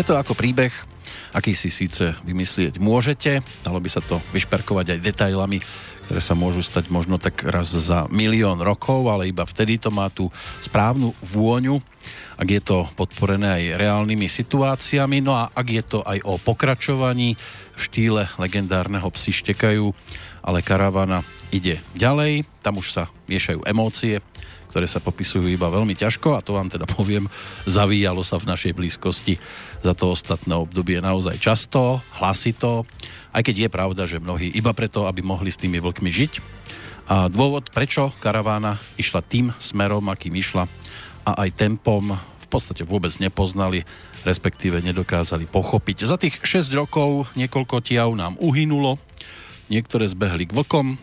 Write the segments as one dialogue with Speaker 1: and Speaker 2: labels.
Speaker 1: Je to ako príbeh, aký si síce vymyslieť môžete, dalo by sa to vyšperkovať aj detailami, ktoré sa môžu stať možno tak raz za milión rokov, ale iba vtedy to má tú správnu vôňu, ak je to podporené aj reálnymi situáciami, no a ak je to aj o pokračovaní v štýle legendárneho psi štekajú, ale karavana ide ďalej, tam už sa miešajú emócie, ktoré sa popisujú iba veľmi ťažko a to vám teda poviem, zavíjalo sa v našej blízkosti za to ostatné obdobie naozaj často, hlasito, aj keď je pravda, že mnohí iba preto, aby mohli s tými vlkmi žiť. A dôvod, prečo karavána išla tým smerom, akým išla a aj tempom v podstate vôbec nepoznali, respektíve nedokázali pochopiť. Za tých 6 rokov niekoľko tiav nám uhynulo, niektoré zbehli k vlkom,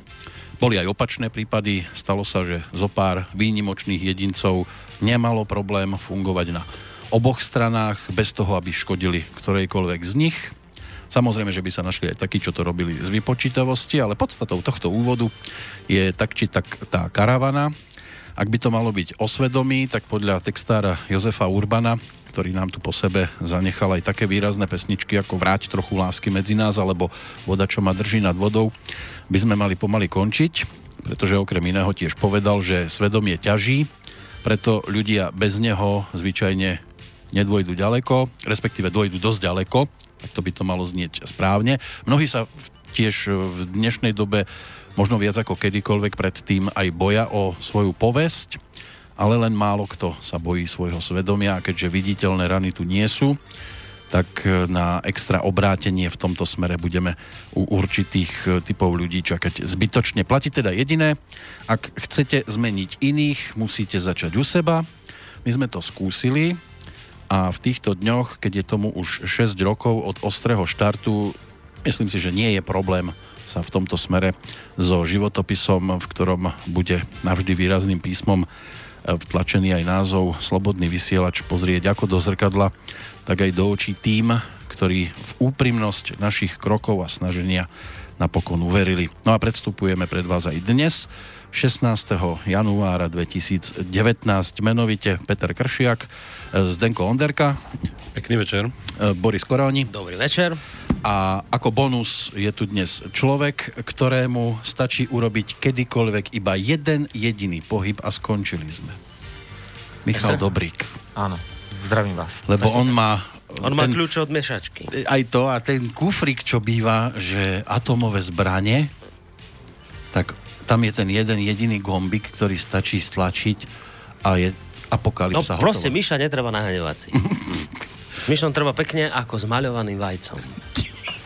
Speaker 1: boli aj opačné prípady, stalo sa, že zo pár výnimočných jedincov nemalo problém fungovať na oboch stranách bez toho, aby škodili ktorejkoľvek z nich. Samozrejme, že by sa našli aj takí, čo to robili z vypočítavosti, ale podstatou tohto úvodu je tak či tak tá karavana. Ak by to malo byť osvedomí, tak podľa textára Jozefa Urbana, ktorý nám tu po sebe zanechal aj také výrazné pesničky ako Vráť trochu lásky medzi nás alebo Voda, čo ma drží nad vodou, by sme mali pomaly končiť, pretože okrem iného tiež povedal, že svedomie ťaží, preto ľudia bez neho zvyčajne nedôjdu ďaleko, respektíve dôjdu dosť ďaleko, tak to by to malo znieť správne. Mnohí sa tiež v dnešnej dobe možno viac ako kedykoľvek predtým aj boja o svoju povesť, ale len málo kto sa bojí svojho svedomia a keďže viditeľné rany tu nie sú, tak e, na extra obrátenie v tomto smere budeme u určitých e, typov ľudí čakať zbytočne. Platí teda jediné, ak chcete zmeniť iných, musíte začať u seba. My sme to skúsili a v týchto dňoch, keď je tomu už 6 rokov od ostrého štartu, myslím si, že nie je problém sa v tomto smere so životopisom, v ktorom bude navždy výrazným písmom vtlačený aj názov Slobodný vysielač pozrieť ako do zrkadla tak aj do očí tým, ktorí v úprimnosť našich krokov a snaženia napokon uverili. No a predstupujeme pred vás aj dnes, 16. januára 2019, menovite Peter Kršiak, Zdenko Onderka.
Speaker 2: Pekný večer.
Speaker 1: Boris Koróni.
Speaker 3: Dobrý večer.
Speaker 1: A ako bonus je tu dnes človek, ktorému stačí urobiť kedykoľvek iba jeden jediný pohyb a skončili sme. Michal Dobrík.
Speaker 4: Áno. Zdravím vás.
Speaker 1: Lebo on má...
Speaker 3: On má kľúč od mešačky.
Speaker 1: Aj to a ten kufrik, čo býva, že atomové zbranie, tak tam je ten jeden jediný gombik, ktorý stačí stlačiť a je apokalypsa
Speaker 3: No prosím, Miša netreba nahnevať si. Mišom treba pekne ako zmaľovaným vajcom.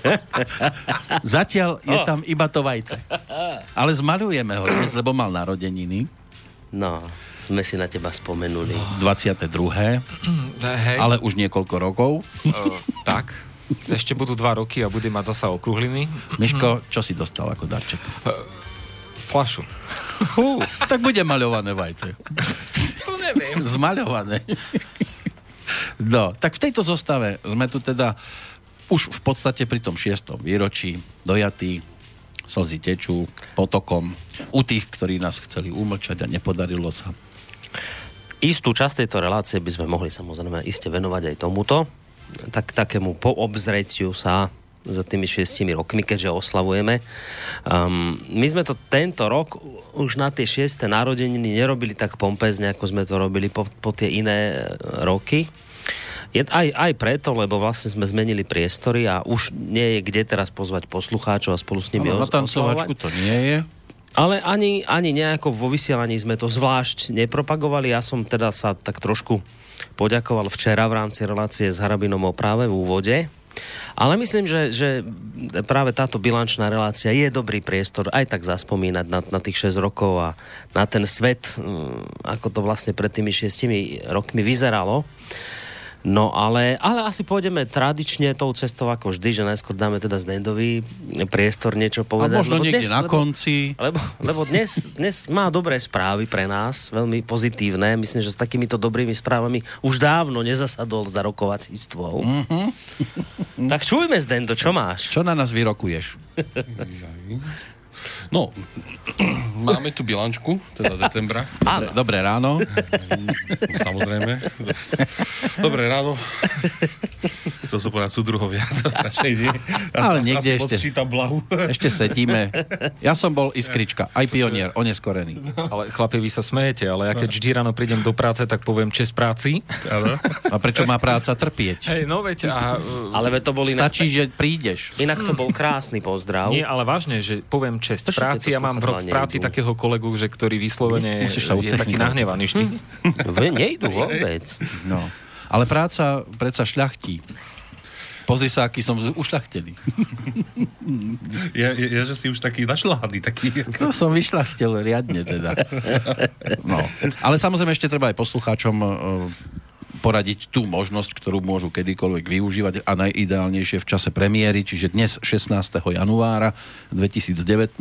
Speaker 1: Zatiaľ je tam iba to vajce. Ale zmaľujeme ho dnes, lebo mal narodeniny.
Speaker 3: No sme si na teba spomenuli.
Speaker 1: 22. Hej. Ale už niekoľko rokov.
Speaker 4: Uh, tak. Ešte budú dva roky a bude mať zasa okruhliny.
Speaker 1: Miško, čo si dostal ako darček? Uh,
Speaker 4: flašu.
Speaker 1: Uh, tak bude maľované vajce.
Speaker 4: To neviem.
Speaker 1: Zmaľované. No, tak v tejto zostave sme tu teda už v podstate pri tom šiestom výročí dojatí slzy tečú potokom u tých, ktorí nás chceli umlčať a nepodarilo sa.
Speaker 3: Istú časť tejto relácie by sme mohli samozrejme iste venovať aj tomuto, tak takému poobzretiu sa za tými šiestimi rokmi, keďže oslavujeme. Um, my sme to tento rok už na tie šieste narodeniny nerobili tak pompezne, ako sme to robili po, po tie iné e, roky. Je aj, aj preto, lebo vlastne sme zmenili priestory a už nie je kde teraz pozvať poslucháčov a spolu s nimi
Speaker 1: os- Na tancovačku to nie je.
Speaker 3: Ale ani, ani nejako vo vysielaní sme to zvlášť nepropagovali. Ja som teda sa tak trošku poďakoval včera v rámci relácie s Harabinom o práve v úvode. Ale myslím, že, že práve táto bilančná relácia je dobrý priestor aj tak zaspomínať na, na tých 6 rokov a na ten svet, mm, ako to vlastne pred tými 6 rokmi vyzeralo. No ale, ale asi pôjdeme tradične tou cestou ako vždy, že najskôr dáme teda Zdendovi priestor niečo povedať.
Speaker 1: A možno niekde dnes, na lebo, konci.
Speaker 3: Lebo, lebo dnes, dnes má dobré správy pre nás, veľmi pozitívne. Myslím, že s takýmito dobrými správami už dávno nezasadol za rokovací stôl. Mm-hmm. tak čujme Zdendo, čo máš?
Speaker 1: Čo na nás vyrokuješ?
Speaker 2: No, máme tu bilančku, teda decembra.
Speaker 1: Dobre, dobré ráno.
Speaker 2: No, samozrejme. Dobré ráno. Chcel som povedať súdruhovia, to radšej nie. Ja
Speaker 1: Ale
Speaker 2: sa-
Speaker 1: niekde ešte.
Speaker 2: blahu.
Speaker 1: Ešte sedíme. Ja som bol iskrička, aj pionier, oneskorený.
Speaker 4: Ale chlapi, vy sa smejete, ale ja keď vždy ráno prídem do práce, tak poviem čest práci.
Speaker 2: Áno.
Speaker 1: A prečo má práca trpieť?
Speaker 4: Hej, no veď, a,
Speaker 3: Ale veď to bol inak,
Speaker 1: Stačí, že prídeš.
Speaker 3: inak to bol krásny pozdrav.
Speaker 4: nie, ale vážne, že poviem čest práci. Ja mám v, v práci
Speaker 3: nejdu.
Speaker 4: takého kolegu, že ktorý vyslovene
Speaker 1: Musíš sa
Speaker 4: je taký nahnevaný vždy.
Speaker 3: Ve, nejdu vôbec.
Speaker 1: No. Ale práca predsa šľachtí. Pozri sa, aký som ušľachtený.
Speaker 2: Ja, ja, ja, že si už taký našľahaný, taký...
Speaker 1: To som vyšľachtel riadne teda. No. Ale samozrejme ešte treba aj poslucháčom poradiť tú možnosť, ktorú môžu kedykoľvek využívať a najideálnejšie v čase premiéry, čiže dnes 16. januára 2019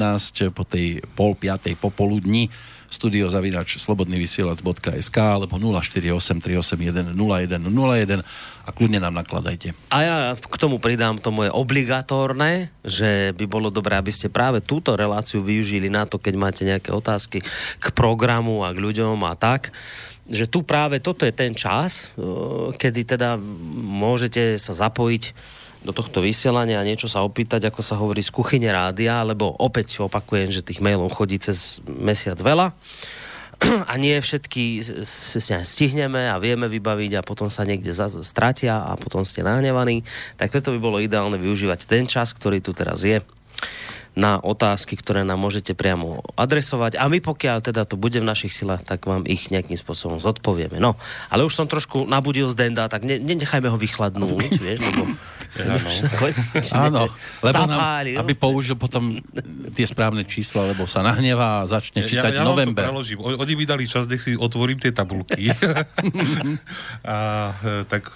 Speaker 1: po tej pol piatej popoludní studio zavinač slobodnyvysielac.sk alebo 048 381 0101 a kľudne nám nakladajte.
Speaker 3: A ja k tomu pridám to moje obligatórne, že by bolo dobré, aby ste práve túto reláciu využili na to, keď máte nejaké otázky k programu a k ľuďom a tak že tu práve toto je ten čas, eh, kedy teda môžete sa zapojiť do tohto vysielania a niečo sa opýtať, ako sa hovorí, z kuchyne rádia, lebo opäť opakujem, že tých mailov chodí cez mesiac veľa. A nie všetky stihneme a vieme vybaviť a potom sa niekde stratia a potom ste nahnevaní, tak preto by bolo ideálne využívať ten čas, ktorý tu teraz je na otázky, ktoré nám môžete priamo adresovať a my pokiaľ teda to bude v našich silách, tak vám ich nejakým spôsobom zodpovieme. No, ale už som trošku nabudil z Denda, tak ne, nenechajme ho vychladnúť, vieš, lebo...
Speaker 1: Áno, lebo nám, aby použil potom tie správne čísla, lebo sa nahnevá a začne čítať
Speaker 2: ja, ja
Speaker 1: november.
Speaker 2: Vám to preložím. Oni mi dali čas, nech si otvorím tie tabulky. a e, tak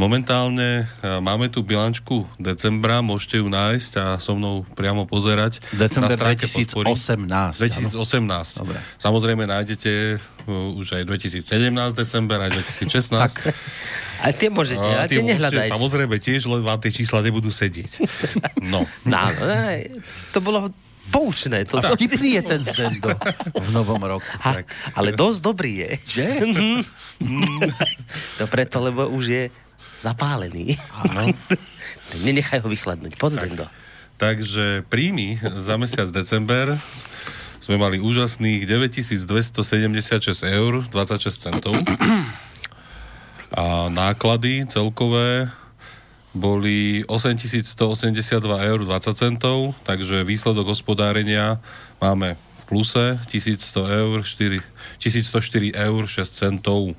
Speaker 2: momentálne e, máme tu bilančku decembra, môžete ju nájsť a so mnou priamo pozerať.
Speaker 1: December
Speaker 2: na stránke podpory.
Speaker 1: 2018. áno.
Speaker 2: 2018.
Speaker 1: Dobre.
Speaker 2: Samozrejme nájdete uh, už aj 2017 december, aj 2016.
Speaker 1: Tak.
Speaker 3: Ale tie môžete, ale tie
Speaker 2: môžete,
Speaker 3: nehľadajte.
Speaker 2: Samozrejme tiež, len vám tie čísla nebudú sedieť. No.
Speaker 3: No, to bolo poučné. To, to,
Speaker 1: Vtipný je ten Zdendo v novom roku.
Speaker 3: ha, ale dosť dobrý je.
Speaker 1: Že?
Speaker 3: to preto, lebo už je zapálený.
Speaker 2: Áno.
Speaker 3: Nenechaj ho vychladnúť. Poď, Dendo.
Speaker 2: Takže príjmy za mesiac december sme mali úžasných 9276 eur 26 centov. A náklady celkové boli 8182 eur 20 centov, takže výsledok hospodárenia máme v pluse 1100 eur 4, 1104 eur 6 centov,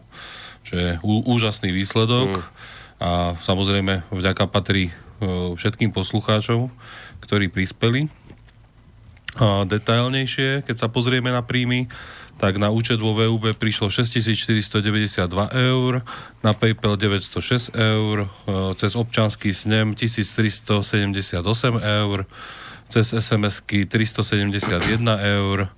Speaker 2: čo je ú, úžasný výsledok. A samozrejme vďaka patrí e, všetkým poslucháčom, ktorí prispeli. A detailnejšie, keď sa pozrieme na príjmy, tak na účet vo VUB prišlo 6492 eur, na PayPal 906 eur, e, cez občanský snem 1378 eur, cez SMS-ky 371 eur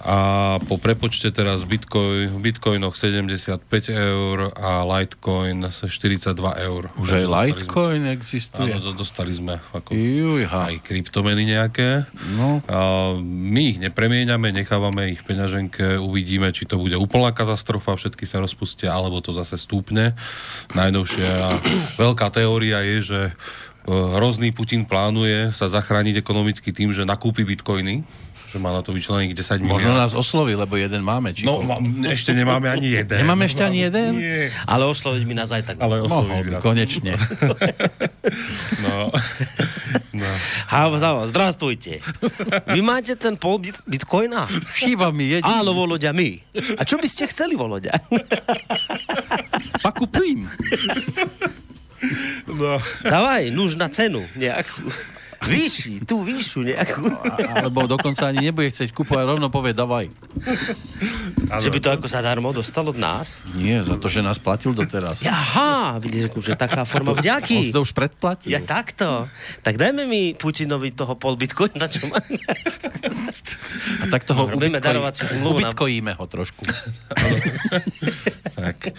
Speaker 2: a po prepočte teraz Bitcoin, Bitcoinoch 75 eur a Litecoin 42 eur.
Speaker 1: Už aj Litecoin
Speaker 2: Sme,
Speaker 1: existuje.
Speaker 2: áno, do- dostali sme ako
Speaker 1: Jujha.
Speaker 2: aj kryptomeny nejaké.
Speaker 1: No.
Speaker 2: A my ich nepremieňame, nechávame ich v peňaženke, uvidíme, či to bude úplná katastrofa, všetky sa rozpustia, alebo to zase stúpne. Najnovšia veľká teória je, že e, hrozný Putin plánuje sa zachrániť ekonomicky tým, že nakúpi bitcoiny, že má na to vyčlených 10
Speaker 1: Možno
Speaker 2: miliard.
Speaker 1: nás osloví, lebo jeden máme. Či
Speaker 2: No, ma, ešte nemáme ani jeden.
Speaker 1: Nemáme ešte ani jeden?
Speaker 2: Nie.
Speaker 3: Ale osloviť mi nás aj tak.
Speaker 2: Ale
Speaker 1: Mohol by,
Speaker 2: nás.
Speaker 1: konečne.
Speaker 2: No. no.
Speaker 3: Ha, záva, zdrastujte. Vy máte ten pol bit- bitcoina?
Speaker 1: Chýba mi jediný.
Speaker 3: Áno, Voloďa, my. A čo by ste chceli, Voloďa?
Speaker 1: Pa kúpim.
Speaker 2: no.
Speaker 3: Dávaj, nuž na cenu nejakú. Vyšší, tú vyššiu nejakú.
Speaker 1: Alebo dokonca ani nebude chcieť kúpovať, rovno povie, davaj.
Speaker 3: Že by to ako zadarmo dostal od nás?
Speaker 1: Nie, za to, že nás platil doteraz.
Speaker 3: Aha, vidíš, že taká forma
Speaker 1: On
Speaker 3: vďaky.
Speaker 1: si to už predplatil.
Speaker 3: Ja takto. Tak dajme mi Putinovi toho pol bitcoina, čo má.
Speaker 1: A tak toho
Speaker 3: Robíme darovaciu zmluvu
Speaker 1: ubytkojíme ho trošku.
Speaker 2: Tak.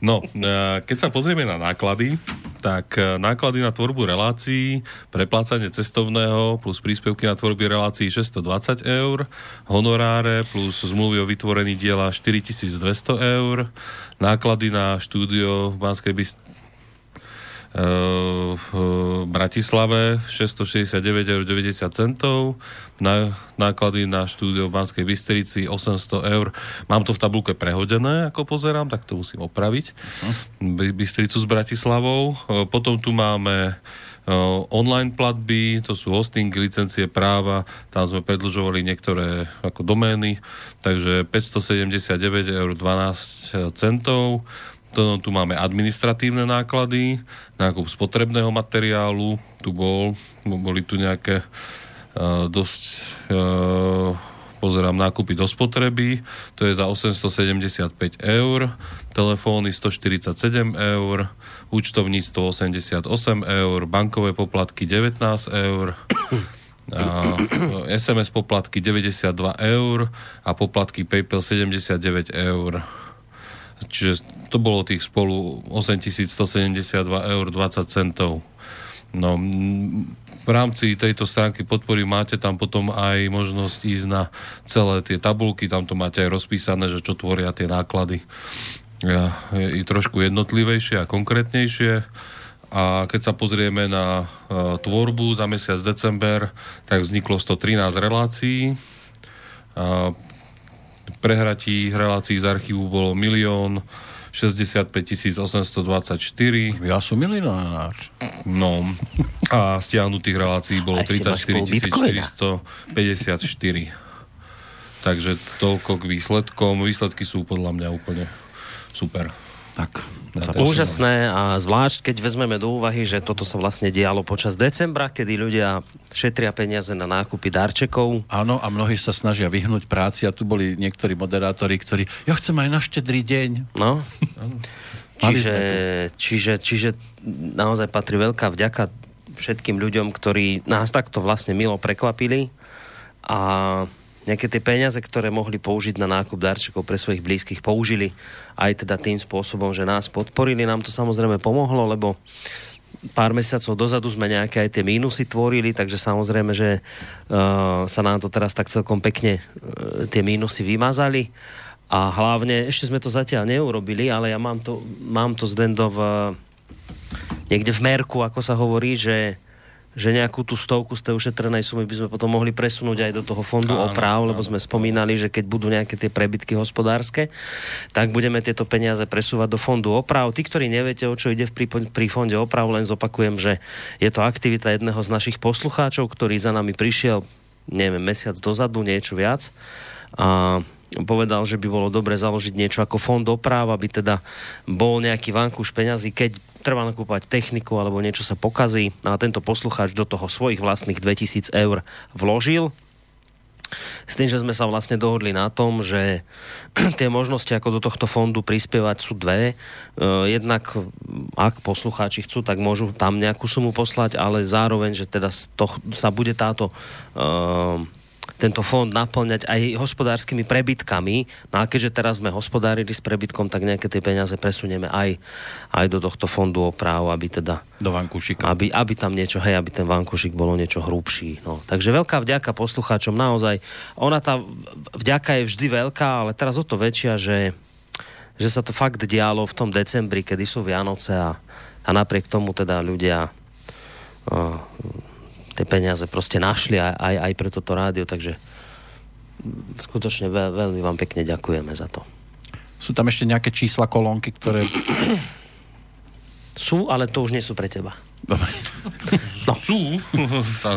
Speaker 2: No, e, keď sa pozrieme na náklady, tak e, náklady na tvorbu relácií, preplácanie cestovného plus príspevky na tvorby relácií 620 eur, honoráre plus zmluvy o vytvorení diela 4200 eur, náklady na štúdio v Banskej Byst- v Bratislave 669,90 eur, na, náklady na štúdio v Banskej Bystrici 800 eur. Mám to v tabulke prehodené, ako pozerám, tak to musím opraviť. Uh-huh. Bystricu s Bratislavou. Potom tu máme online platby, to sú hosting, licencie práva, tam sme predlžovali niektoré ako domény, takže 579 eur 12 centov. To, tu máme administratívne náklady, nákup spotrebného materiálu, tu bol, boli tu nejaké dosť, uh, pozerám, nákupy do spotreby, to je za 875 eur, telefóny 147 eur, účtovníctvo 88 eur, bankové poplatky 19 eur, SMS poplatky 92 eur a poplatky PayPal 79 eur. Čiže to bolo tých spolu 8172 eur 20 centov. No, v rámci tejto stránky podpory máte tam potom aj možnosť ísť na celé tie tabulky, tam to máte aj rozpísané, že čo tvoria tie náklady. Je, je trošku jednotlivejšie a konkrétnejšie. A keď sa pozrieme na uh, tvorbu za mesiac december, tak vzniklo 113 relácií. Uh, prehratí relácií z archívu bolo milión 65 824.
Speaker 1: Ja som milionár.
Speaker 2: No. A stiahnutých relácií bolo 34 454. Takže toľko k výsledkom. Výsledky sú podľa mňa úplne super.
Speaker 1: Tak.
Speaker 3: Úžasné a zvlášť, keď vezmeme do úvahy, že toto sa vlastne dialo počas decembra, kedy ľudia šetria peniaze na nákupy darčekov.
Speaker 1: Áno, a mnohí sa snažia vyhnúť práci a tu boli niektorí moderátori, ktorí, ja chcem aj na štedrý deň.
Speaker 3: No. čiže, čiže, čiže naozaj patrí veľká vďaka všetkým ľuďom, ktorí nás takto vlastne milo prekvapili a nejaké tie peniaze, ktoré mohli použiť na nákup darčekov pre svojich blízkych, použili aj teda tým spôsobom, že nás podporili. Nám to samozrejme pomohlo, lebo pár mesiacov dozadu sme nejaké aj tie mínusy tvorili, takže samozrejme, že uh, sa nám to teraz tak celkom pekne uh, tie mínusy vymazali. A hlavne, ešte sme to zatiaľ neurobili, ale ja mám to, mám to zdendo v, niekde v merku, ako sa hovorí, že že nejakú tú stovku z tej ušetrenej sumy by sme potom mohli presunúť aj do toho fondu áno, oprav, lebo sme spomínali, že keď budú nejaké tie prebytky hospodárske, tak budeme tieto peniaze presúvať do fondu oprav. Tí, ktorí neviete, o čo ide pri, pri fonde oprav, len zopakujem, že je to aktivita jedného z našich poslucháčov, ktorý za nami prišiel, neviem, mesiac dozadu, niečo viac. A povedal, že by bolo dobre založiť niečo ako fond oprav, aby teda bol nejaký vankúš peňazí, keď treba nakúpať techniku alebo niečo sa pokazí a tento poslucháč do toho svojich vlastných 2000 eur vložil. S tým, že sme sa vlastne dohodli na tom, že tie možnosti, ako do tohto fondu prispievať, sú dve. E, jednak, ak poslucháči chcú, tak môžu tam nejakú sumu poslať, ale zároveň, že teda to, sa bude táto uh, tento fond naplňať aj hospodárskymi prebytkami. No a keďže teraz sme hospodárili s prebytkom, tak nejaké tie peniaze presunieme aj, aj do tohto fondu oprav, aby teda...
Speaker 1: Do vankúšika.
Speaker 3: Aby, aby tam niečo, hej, aby ten vankúšik bolo niečo hrubší. No. Takže veľká vďaka poslucháčom, naozaj. Ona tá vďaka je vždy veľká, ale teraz o to väčšia, že, že sa to fakt dialo v tom decembri, kedy sú Vianoce a, a napriek tomu teda ľudia uh, tie peniaze proste našli aj, aj, aj pre toto rádio, takže skutočne veľ, veľmi vám pekne ďakujeme za to.
Speaker 1: Sú tam ešte nejaké čísla, kolónky, ktoré...
Speaker 3: Sú, ale to už nie sú pre teba.
Speaker 1: Dobre.
Speaker 2: No. Sú.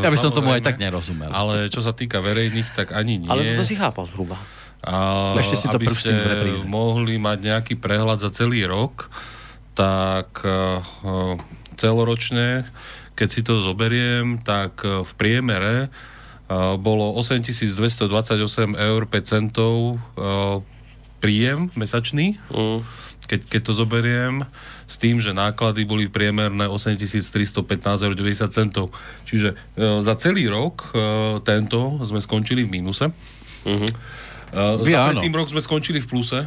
Speaker 1: ja by som tomu aj tak nerozumel.
Speaker 2: Ale čo sa týka verejných, tak ani nie.
Speaker 3: Ale to si chápal zhruba.
Speaker 2: A
Speaker 1: Ešte si to
Speaker 2: aby ste mohli mať nejaký prehľad za celý rok, tak uh, celoročne keď si to zoberiem, tak e, v priemere e, bolo 8228 eur 5 centov e, príjem mesačný. Mm. Keď, keď to zoberiem s tým, že náklady boli priemerné 8315 eur 90 centov. Čiže za celý rok tento sme skončili v mínuse. Mm-hmm. Za tým rok sme skončili v pluse.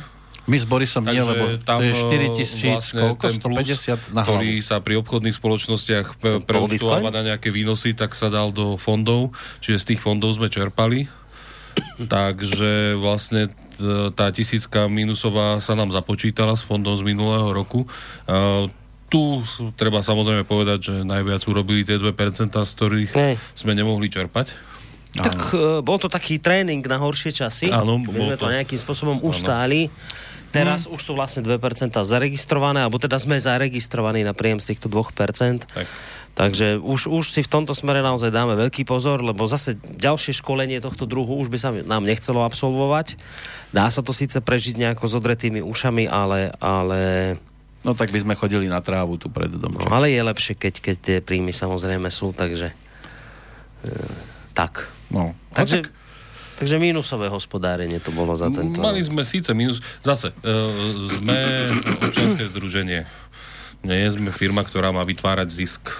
Speaker 1: My s Borisom nie,
Speaker 2: Takže
Speaker 1: lebo
Speaker 2: tam,
Speaker 1: to je
Speaker 2: e,
Speaker 1: 4 tisíc,
Speaker 2: vlastne
Speaker 1: koľko?
Speaker 2: ten plus,
Speaker 1: 150 na
Speaker 2: ktorý
Speaker 1: hlavu.
Speaker 2: sa pri obchodných spoločnostiach preúčtováva na nejaké výnosy, tak sa dal do fondov, čiže z tých fondov sme čerpali. Takže vlastne t- tá tisícka minusová sa nám započítala s fondom z minulého roku. Uh, tu treba samozrejme povedať, že najviac urobili tie 2%, z ktorých
Speaker 3: Hej.
Speaker 2: sme nemohli čerpať.
Speaker 3: Tak e, bol to taký tréning na horšie časy.
Speaker 2: Áno, bol
Speaker 3: sme to
Speaker 2: to.
Speaker 3: nejakým spôsobom ustáli. Teraz už sú vlastne 2% zaregistrované, alebo teda sme zaregistrovaní na príjem z týchto 2%.
Speaker 2: Tak.
Speaker 3: Takže už, už si v tomto smere naozaj dáme veľký pozor, lebo zase ďalšie školenie tohto druhu už by sa nám nechcelo absolvovať. Dá sa to síce prežiť nejako s odretými ušami, ale, ale,
Speaker 1: No tak by sme chodili na trávu tu pred domom.
Speaker 3: no, ale je lepšie, keď, keď tie príjmy samozrejme sú, takže e, tak.
Speaker 1: No.
Speaker 3: Takže,
Speaker 1: tak,
Speaker 3: takže mínusové hospodárenie to bolo za tento
Speaker 2: Mali sme síce minus... Zase, e, sme občianske združenie. Nie sme firma, ktorá má vytvárať zisk.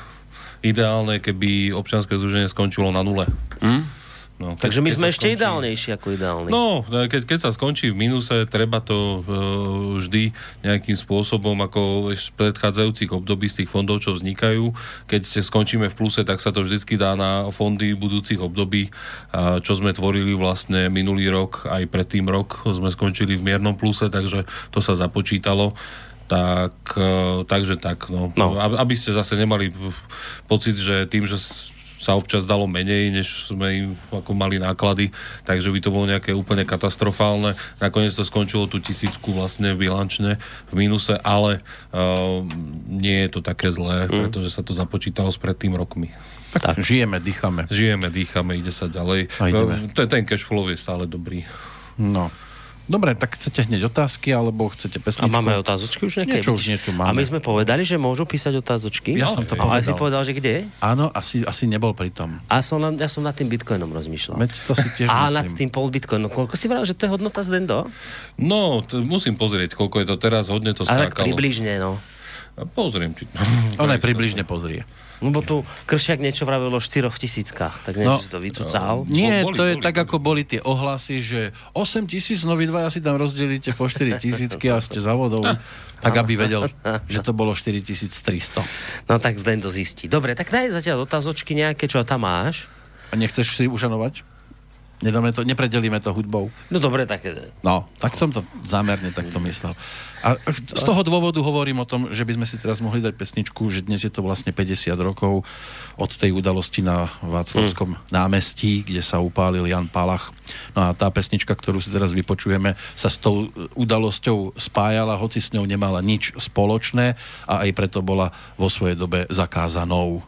Speaker 2: Ideálne, keby občianske združenie skončilo na nule. No, keď-
Speaker 3: Takže my sme ešte
Speaker 2: skončí-
Speaker 3: ideálnejší ako ideálni.
Speaker 2: No, keď, keď sa skončí v minuse, treba to e, vždy nejakým spôsobom, ako z predchádzajúcich období z tých fondov, čo vznikajú. Keď skončíme v pluse, tak sa to vždycky dá na fondy budúcich období, a čo sme tvorili vlastne minulý rok, aj predtým rok sme skončili v miernom pluse, takže to sa započítalo. Tak, e, takže tak, no.
Speaker 3: No.
Speaker 2: Ab- Aby ste zase nemali pocit, že tým, že sa občas dalo menej, než sme im ako mali náklady, takže by to bolo nejaké úplne katastrofálne. Nakoniec to skončilo tú tisícku vlastne bilančne v mínuse, ale uh, nie je to také zlé,
Speaker 3: Mm.
Speaker 2: pretože sa to započítalo s predtým rokmi.
Speaker 1: tak, žijeme, dýchame.
Speaker 2: Žijeme, dýchame, ide sa ďalej.
Speaker 1: A ideme.
Speaker 2: Uh, to je, ten cash flow je stále dobrý.
Speaker 1: No. Dobre, tak chcete hneď otázky, alebo chcete
Speaker 3: A
Speaker 1: pesničku?
Speaker 3: máme otázočky už nejaké?
Speaker 1: Niečo už nie tu máme.
Speaker 3: A my sme povedali, že môžu písať otázočky?
Speaker 1: Ja som to
Speaker 3: Ale si
Speaker 1: povedal.
Speaker 3: povedal, že kde?
Speaker 1: Áno, asi, asi nebol pri tom.
Speaker 3: A som, na, ja som nad tým bitcoinom rozmýšľal.
Speaker 1: Veď to si tiež
Speaker 3: A
Speaker 1: myslím.
Speaker 3: nad tým pol bitcoinu. Koľko si vral, že to je hodnota z Dendo?
Speaker 2: No, t- musím pozrieť, koľko je to teraz, hodne to
Speaker 3: Ale tak
Speaker 2: skákalo.
Speaker 3: približne, no.
Speaker 2: Pozriem ti.
Speaker 1: On aj približne pozrie.
Speaker 3: Lebo tu Kršiak niečo vravil o 4 tisíckach, tak
Speaker 1: No.
Speaker 3: niečo si to vycúcal.
Speaker 1: Nie,
Speaker 2: boli,
Speaker 1: to je
Speaker 2: boli,
Speaker 1: tak,
Speaker 2: boli.
Speaker 1: ako boli tie ohlasy, že 8 tisíc, no vy dvaja si tam rozdelíte po 4 tisícky a ste za vodou. Tak aby vedel, že to bolo 4300.
Speaker 3: No tak zden to zistí. Dobre, tak daj zatiaľ otázočky nejaké, čo tam máš.
Speaker 1: A nechceš si ušanovať? Nedáme to, nepredelíme to hudbou.
Speaker 3: No dobre, tak
Speaker 1: No, tak som to zámerne takto myslel. A z toho dôvodu hovorím o tom, že by sme si teraz mohli dať pesničku, že dnes je to vlastne 50 rokov od tej udalosti na Václavskom námestí, kde sa upálil Jan Palach. No a tá pesnička, ktorú si teraz vypočujeme, sa s tou udalosťou spájala, hoci s ňou nemala nič spoločné a aj preto bola vo svojej dobe zakázanou.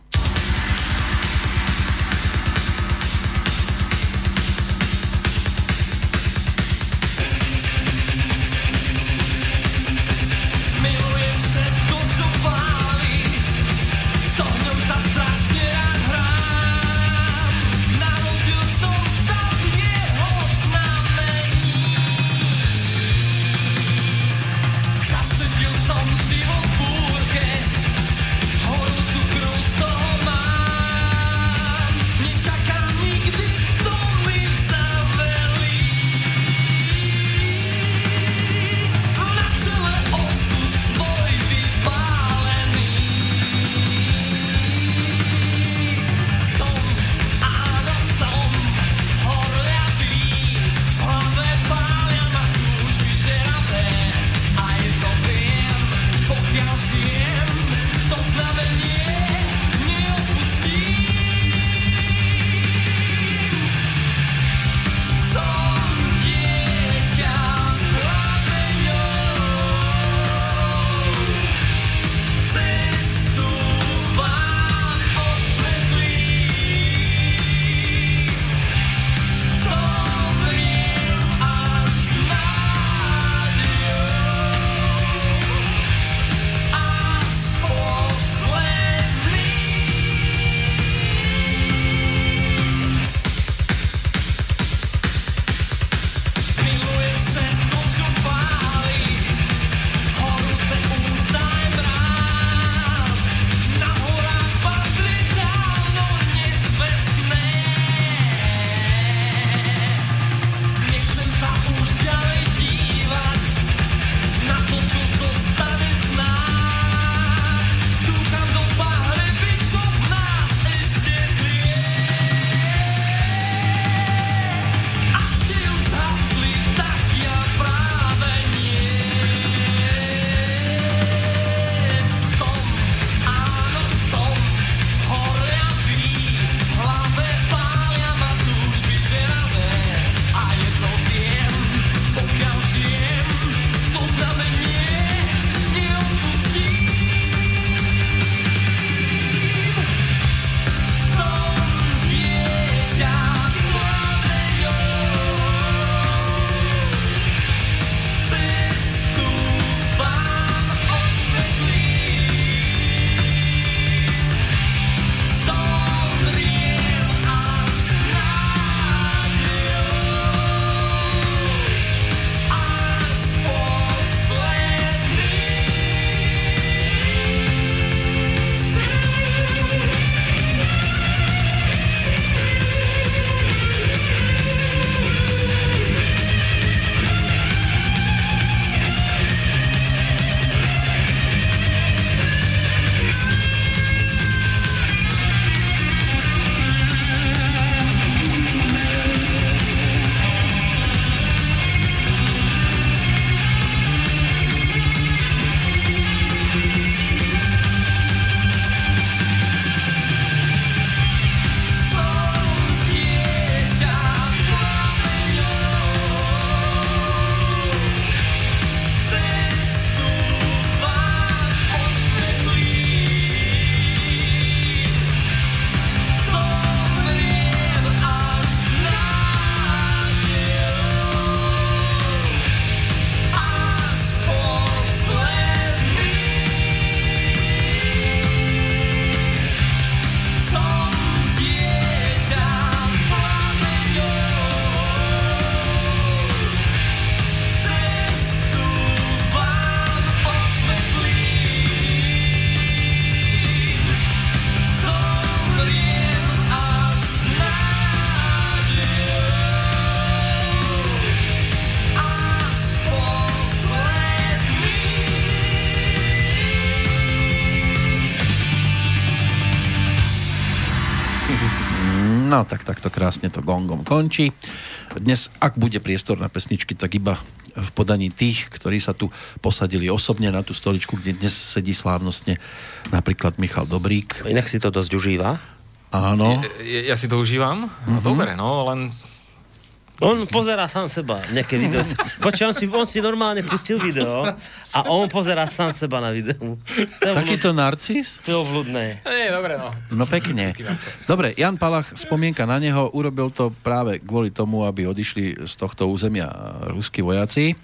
Speaker 1: No tak takto krásne to gongom končí. Dnes, ak bude priestor na pesničky, tak iba v podaní tých, ktorí sa tu posadili osobne na tú stoličku, kde dnes sedí slávnostne napríklad Michal Dobrík.
Speaker 3: Inak si to dosť užíva.
Speaker 1: Áno.
Speaker 4: Ja, ja si to užívam. No dobre, no, len
Speaker 3: On pozerá sám seba, nejaké video. Počkaj, on si, on si normálne pustil video a on pozerá sám seba na videu. To je,
Speaker 1: Takýto narcis?
Speaker 3: to je vľudné.
Speaker 4: Nie, dobre, no.
Speaker 1: No pekne. Dobre, Jan Palach, spomienka na neho, urobil to práve kvôli tomu, aby odišli z tohto územia ruskí vojaci.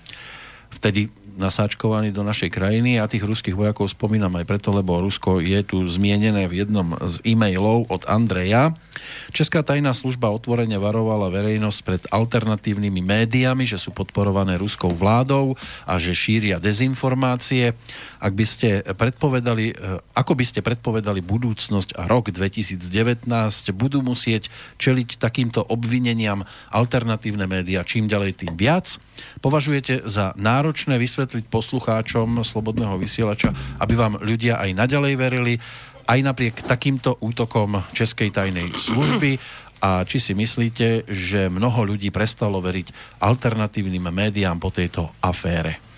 Speaker 1: Vtedy nasáčkovaní do našej krajiny a tých ruských vojakov spomínam aj preto, lebo Rusko je tu zmienené v jednom z e-mailov od Andreja. Česká tajná služba otvorene varovala verejnosť pred alternatívnymi médiami, že sú podporované ruskou vládou a že šíria dezinformácie. Ak by ste predpovedali, e, ako by ste predpovedali budúcnosť a rok 2019, budú musieť čeliť takýmto obvineniam alternatívne médiá čím ďalej tým viac. Považujete za náročné vysvetliť poslucháčom Slobodného vysielača, aby vám ľudia aj naďalej verili, aj napriek takýmto útokom Českej tajnej služby a či si myslíte, že mnoho ľudí prestalo veriť alternatívnym médiám po tejto afére?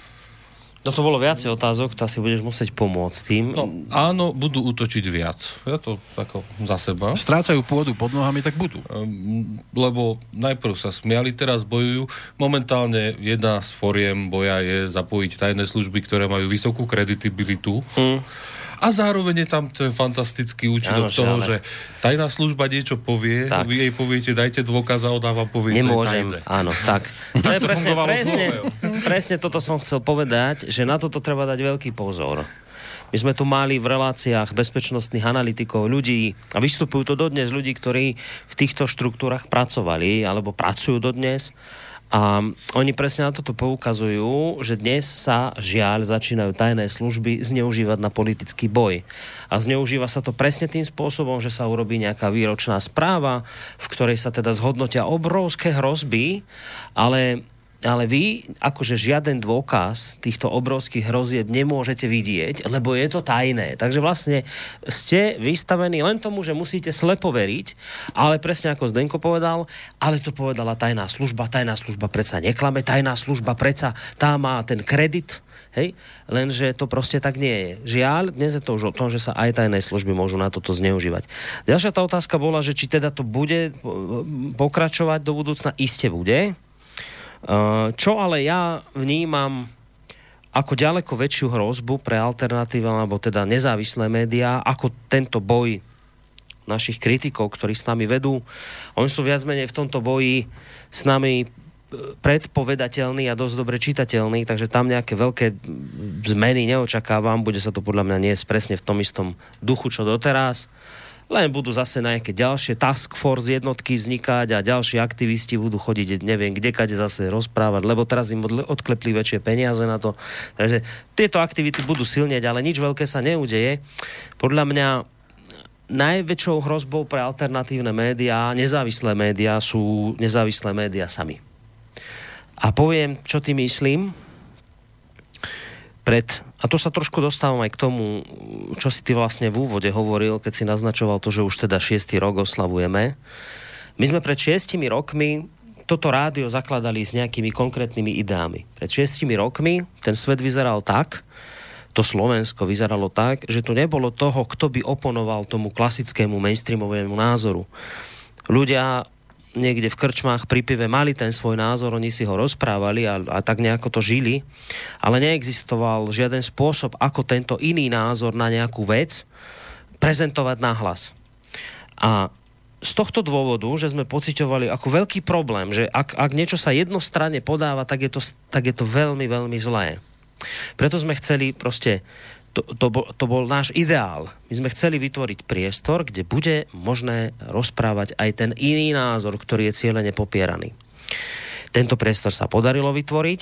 Speaker 3: No to bolo viacej otázok, to asi budeš musieť pomôcť tým.
Speaker 2: No áno, budú útočiť viac. Ja to tako za seba.
Speaker 1: Strácajú pôdu pod nohami, tak budú.
Speaker 2: Um, lebo najprv sa smiali, teraz bojujú. Momentálne jedna z foriem boja je zapojiť tajné služby, ktoré majú vysokú kreditibilitu.
Speaker 3: Hm.
Speaker 2: A zároveň je tam ten fantastický účinok
Speaker 3: že
Speaker 2: toho,
Speaker 3: ale-
Speaker 2: že tajná služba niečo povie,
Speaker 3: Tak.
Speaker 2: vy jej poviete, dajte dôkaz a ona vám povie,
Speaker 3: Nemôžem,
Speaker 2: to je tajné.
Speaker 3: áno, tak. To je presne, presne, presne toto som chcel povedať, že na toto treba dať veľký pozor. My sme tu mali v reláciách bezpečnostných analytikov ľudí, a vystupujú to dodnes ľudí, ktorí v týchto štruktúrach pracovali, alebo pracujú dodnes. A oni presne na toto poukazujú, že dnes sa žiaľ začínajú tajné služby zneužívať na politický boj. A zneužíva sa to presne tým spôsobom, že sa urobí nejaká výročná správa, v ktorej sa teda zhodnotia obrovské hrozby, ale ale vy, akože žiaden dôkaz týchto obrovských hrozieb nemôžete vidieť, lebo je to tajné. Takže vlastne ste vystavení len tomu, že musíte slepo veriť, ale presne ako Zdenko povedal, ale to povedala tajná služba, tajná služba predsa neklame, tajná služba predsa tá má ten kredit, Hej? Lenže to proste tak nie je. Žiaľ, dnes je to už o tom, že sa aj tajné služby môžu na toto zneužívať. Ďalšia tá otázka bola, že či teda to bude po- pokračovať do budúcna. Iste bude. Uh, Čo ale ja vnímam ako ďaleko väčšiu hrozbu pre alternatívne alebo teda nezávislé médiá, ako tento boj našich kritikov, ktorí s nami vedú. Oni sú viac menej v tomto boji s nami e, predpovedateľný a dosť dobre čitateľný, takže tam nejaké veľké zmeny neočakávam. Bude sa to podľa mňa niesť presne v tom istom duchu, čo doteraz. Len budú zase nejaké ďalšie task force jednotky vznikať a ďalší aktivisti budú chodiť, neviem, kde kade zase rozprávať, lebo teraz im odklepli väčšie peniaze na to. Takže tieto aktivity budú silnieť, ale nič veľké sa neudeje. Podľa mňa najväčšou hrozbou pre alternatívne médiá, nezávislé médiá sú nezávislé médiá sami. A poviem, čo tým myslím. Pred, a to sa trošku dostávam aj k tomu, čo si ty vlastne v úvode hovoril, keď si naznačoval to, že už teda šiestý rok oslavujeme. My sme pred šiestimi rokmi toto rádio zakladali s nejakými konkrétnymi ideami. Pred šiestimi rokmi ten svet vyzeral tak, to Slovensko vyzeralo tak, že tu nebolo toho, kto by oponoval tomu klasickému mainstreamovému názoru. Ľudia niekde v krčmách pri pive mali ten svoj názor, oni si ho rozprávali a, a tak nejako to žili, ale neexistoval žiaden spôsob, ako tento iný názor na nejakú vec prezentovať nahlas. A z tohto dôvodu, že sme pociťovali ako veľký problém, že ak, ak niečo sa jednostranne podáva, tak je, to, tak je to veľmi, veľmi zlé. Preto sme chceli proste, to, to, bol, to bol náš ideál. My sme chceli vytvoriť priestor, kde bude možné rozprávať aj ten iný názor, ktorý je cieľene popieraný. Tento priestor sa podarilo vytvoriť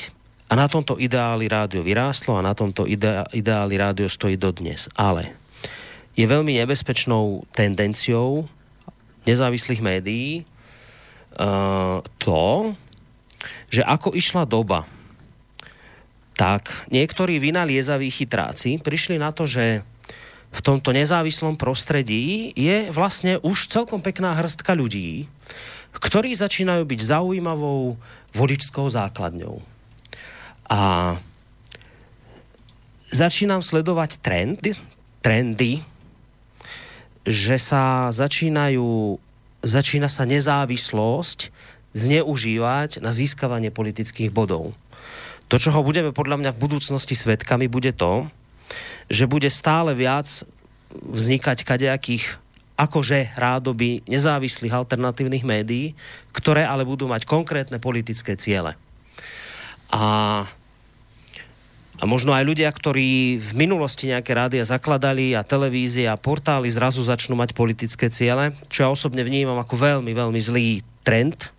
Speaker 3: a na tomto ideáli rádio vyrástlo a na tomto idea, ideáli rádio stojí dodnes. Ale je veľmi nebezpečnou tendenciou nezávislých médií uh, to, že ako išla doba, tak niektorí vynaliezaví chytráci prišli na to, že v tomto nezávislom prostredí je vlastne už celkom pekná hrstka ľudí, ktorí začínajú byť zaujímavou voličskou základňou. A začínam sledovať trend, trendy, že sa začínajú, začína sa nezávislosť zneužívať na získavanie politických bodov. To, čo ho budeme podľa mňa v budúcnosti svetkami, bude to, že bude stále viac vznikať kadejakých akože rádoby nezávislých alternatívnych médií, ktoré ale budú mať konkrétne politické ciele. A a možno aj ľudia, ktorí v minulosti nejaké rádia zakladali a televízie a portály zrazu začnú mať politické ciele, čo ja osobne vnímam ako veľmi, veľmi zlý trend.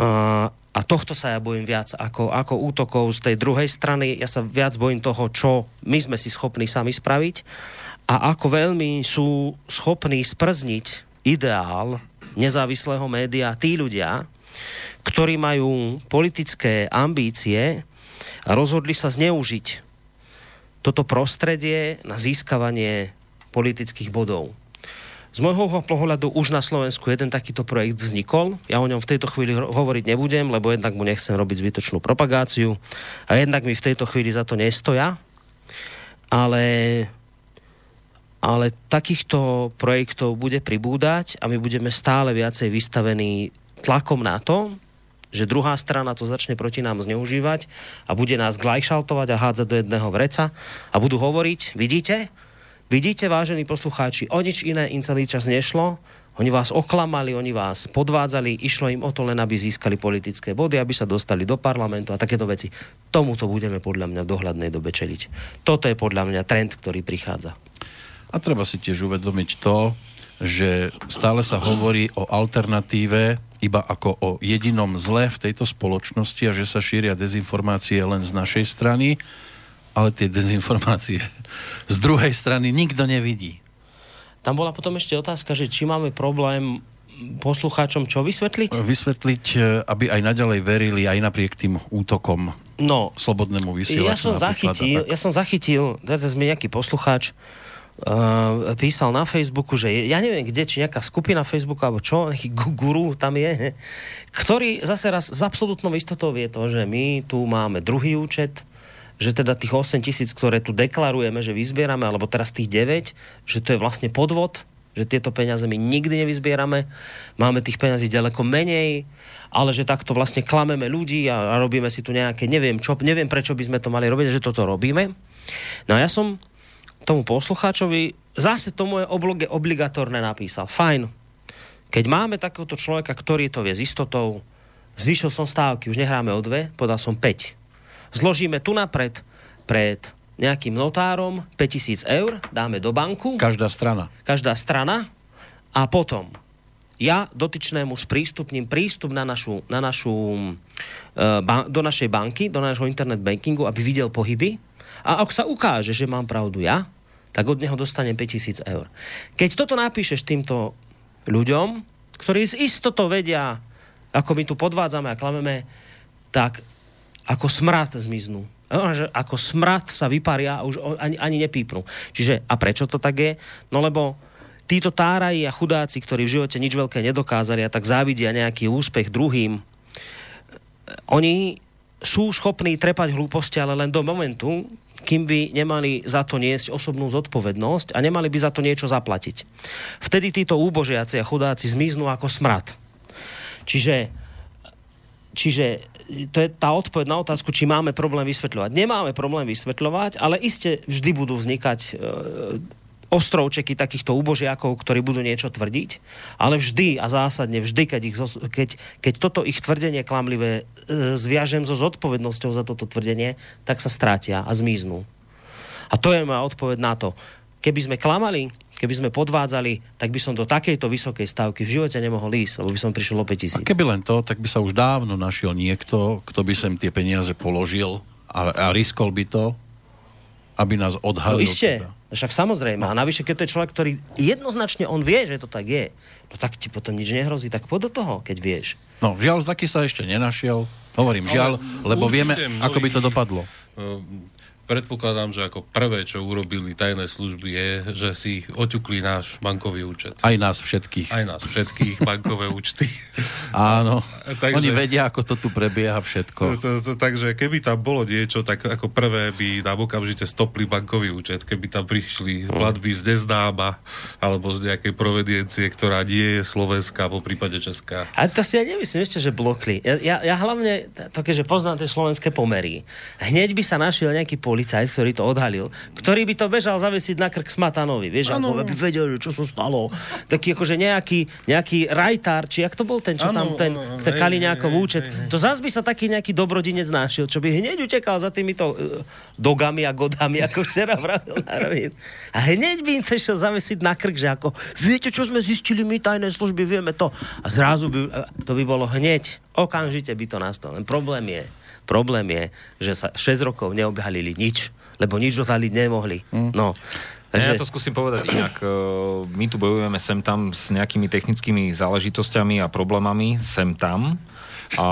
Speaker 3: A, a tohto sa ja bojím viac ako, ako útokov z tej druhej strany. Ja sa viac bojím toho, čo my sme si schopní sami spraviť a ako veľmi sú schopní sprzniť ideál nezávislého média tí ľudia, ktorí majú politické ambície a rozhodli sa zneužiť toto prostredie na získavanie politických bodov. Z môjho pohľadu už na Slovensku jeden takýto projekt vznikol. Ja o ňom v tejto chvíli hovoriť nebudem, lebo jednak mu nechcem robiť zbytočnú propagáciu a jednak mi v tejto chvíli za to nestoja. Ale, ale takýchto projektov bude pribúdať a my budeme stále viacej vystavení tlakom na to, že druhá strana to začne proti nám zneužívať a bude nás glajšaltovať a hádzať do jedného vreca a budú hovoriť, vidíte, vidíte, vážení poslucháči, o nič iné im celý čas nešlo, oni vás oklamali, oni vás podvádzali, išlo im o to len, aby získali politické body, aby sa dostali do parlamentu a takéto veci. Tomuto budeme podľa mňa v dohľadnej dobe čeliť. Toto je podľa mňa trend, ktorý prichádza.
Speaker 1: A treba si tiež uvedomiť to, že stále sa hovorí o alternatíve iba ako o jedinom zle v tejto spoločnosti a že sa šíria dezinformácie len z našej strany, ale tie dezinformácie z druhej strany nikto nevidí.
Speaker 3: Tam bola potom ešte otázka, že či máme problém poslucháčom čo vysvetliť?
Speaker 1: Vysvetliť, e, aby aj naďalej verili aj napriek tým útokom
Speaker 3: No,
Speaker 1: slobodnému vysielaču.
Speaker 3: ja som zachytil, ja som zachytil, teraz mi nejaký poslucháč uh, písal na Facebooku, že je, ja neviem kde, či nejaká skupina Facebooku alebo čo, nejaký gu- guru tam je, ktorý zase raz s absolútnou istotou vie to, že my tu máme druhý účet, že teda tých 8 tisíc, ktoré tu deklarujeme, že vyzbierame, alebo teraz tých 9, že to je vlastne podvod, že tieto peniaze my nikdy nevyzbierame, máme tých peňazí ďaleko menej, ale že takto vlastne klameme ľudí a, a robíme si tu nejaké, neviem čo, neviem prečo by sme to mali robiť, že toto robíme. No a ja som tomu poslucháčovi zase to moje obloge obligatórne napísal. Fajn. Keď máme takéhoto človeka, ktorý to vie s istotou, zvýšil som stávky, už nehráme o dve, podal som 5. Zložíme tu napred pred nejakým notárom 5000 eur, dáme do banku,
Speaker 1: Každá strana.
Speaker 3: každá strana a potom ja dotyčnému sprístupním prístup na našu, na našu, ba, do našej banky, do nášho internet bankingu, aby videl pohyby. A ak sa ukáže, že mám pravdu ja, tak od neho dostanem 5000 eur. Keď toto napíšeš týmto ľuďom, ktorí z istotou vedia, ako my tu podvádzame a klameme, tak ako smrad zmiznú. Že Ako smrad sa vyparia a už ani, ani nepípnú. Čiže, a prečo to tak je? No lebo títo táraji a chudáci, ktorí v živote nič veľké nedokázali a tak závidia nejaký úspech druhým, oni sú schopní trepať hlúposti, ale len do momentu, kým by nemali za to niesť osobnú zodpovednosť a nemali by za to niečo zaplatiť. Vtedy títo úbožiaci a chudáci zmiznú ako smrad. Čiže, čiže to je tá odpoveď na otázku, či máme problém vysvetľovať. Nemáme problém vysvetľovať, ale iste vždy budú vznikať e, ostrovčeky takýchto úbožiakov, ktorí budú niečo tvrdiť, ale vždy a zásadne vždy, keď, ich, keď, keď toto ich tvrdenie klamlivé e, zviažem so zodpovednosťou za toto tvrdenie, tak sa strátia a zmiznú. A to je moja odpoveď na to. Keby sme klamali, keby sme podvádzali, tak by som do takejto vysokej stavky v živote nemohol ísť, lebo by som prišiel o 5
Speaker 1: A keby len to, tak by sa už dávno našiel niekto, kto by sem tie peniaze položil a, a riskol by to, aby nás
Speaker 3: No
Speaker 1: odhalil.
Speaker 3: iste,
Speaker 1: teda.
Speaker 3: však samozrejme. A navyše, keď to je človek, ktorý jednoznačne on vie, že to tak je, no tak ti potom nič nehrozí, tak poď do toho, keď vieš.
Speaker 1: No, žiaľ, taký sa ešte nenašiel. Hovorím žiaľ, lebo vieme,
Speaker 2: mnohí-
Speaker 1: ako by to dopadlo.
Speaker 2: Predpokladám, že ako prvé, čo urobili tajné služby, je, že si oťukli náš bankový účet.
Speaker 1: Aj nás všetkých.
Speaker 2: Aj nás všetkých bankové účty.
Speaker 1: Áno,
Speaker 2: Takže-
Speaker 1: oni vedia, ako to tu prebieha všetko.
Speaker 2: To, to, to, takže keby tam bolo niečo, tak ako prvé by nám okamžite stopli bankový účet, keby tam prišli platby z neznáma alebo z nejakej provediencie, ktorá nie je slovenská, po prípade česká.
Speaker 3: A to si ja nemyslím ešte, že blokli. Ja, ja, ja hlavne, to keďže poznám tie slovenské pomery, hneď by sa našiel nejaký policajt, ktorý to odhalil, ktorý by to bežal zavesiť na krk Smatanovi, vieš,
Speaker 2: Áno.
Speaker 3: ako aby vedel, čo sa stalo. Taký akože nejaký, nejaký rajtár, či jak to bol ten, čo
Speaker 2: Áno,
Speaker 3: tam, ten, ten Kaliňákov účet.
Speaker 2: hej, hej.
Speaker 3: To zás by sa taký nejaký dobrodinec našiel, čo by hneď utekal za týmito uh, dogami a godami, ako včera vravil Narvin. A hneď by im to išiel zavesiť na krk, že ako, viete, čo sme zistili my tajné služby, vieme to. A zrazu by, a to by bolo hneď, okamžite by to nastalo. Len problém je, problém je, že sa 6 rokov neobhalili nič, lebo nič odhaliť nemohli. No.
Speaker 4: Takže... Ja to skúsim povedať inak. My tu bojujeme sem tam s nejakými technickými záležitosťami a problémami sem tam. A,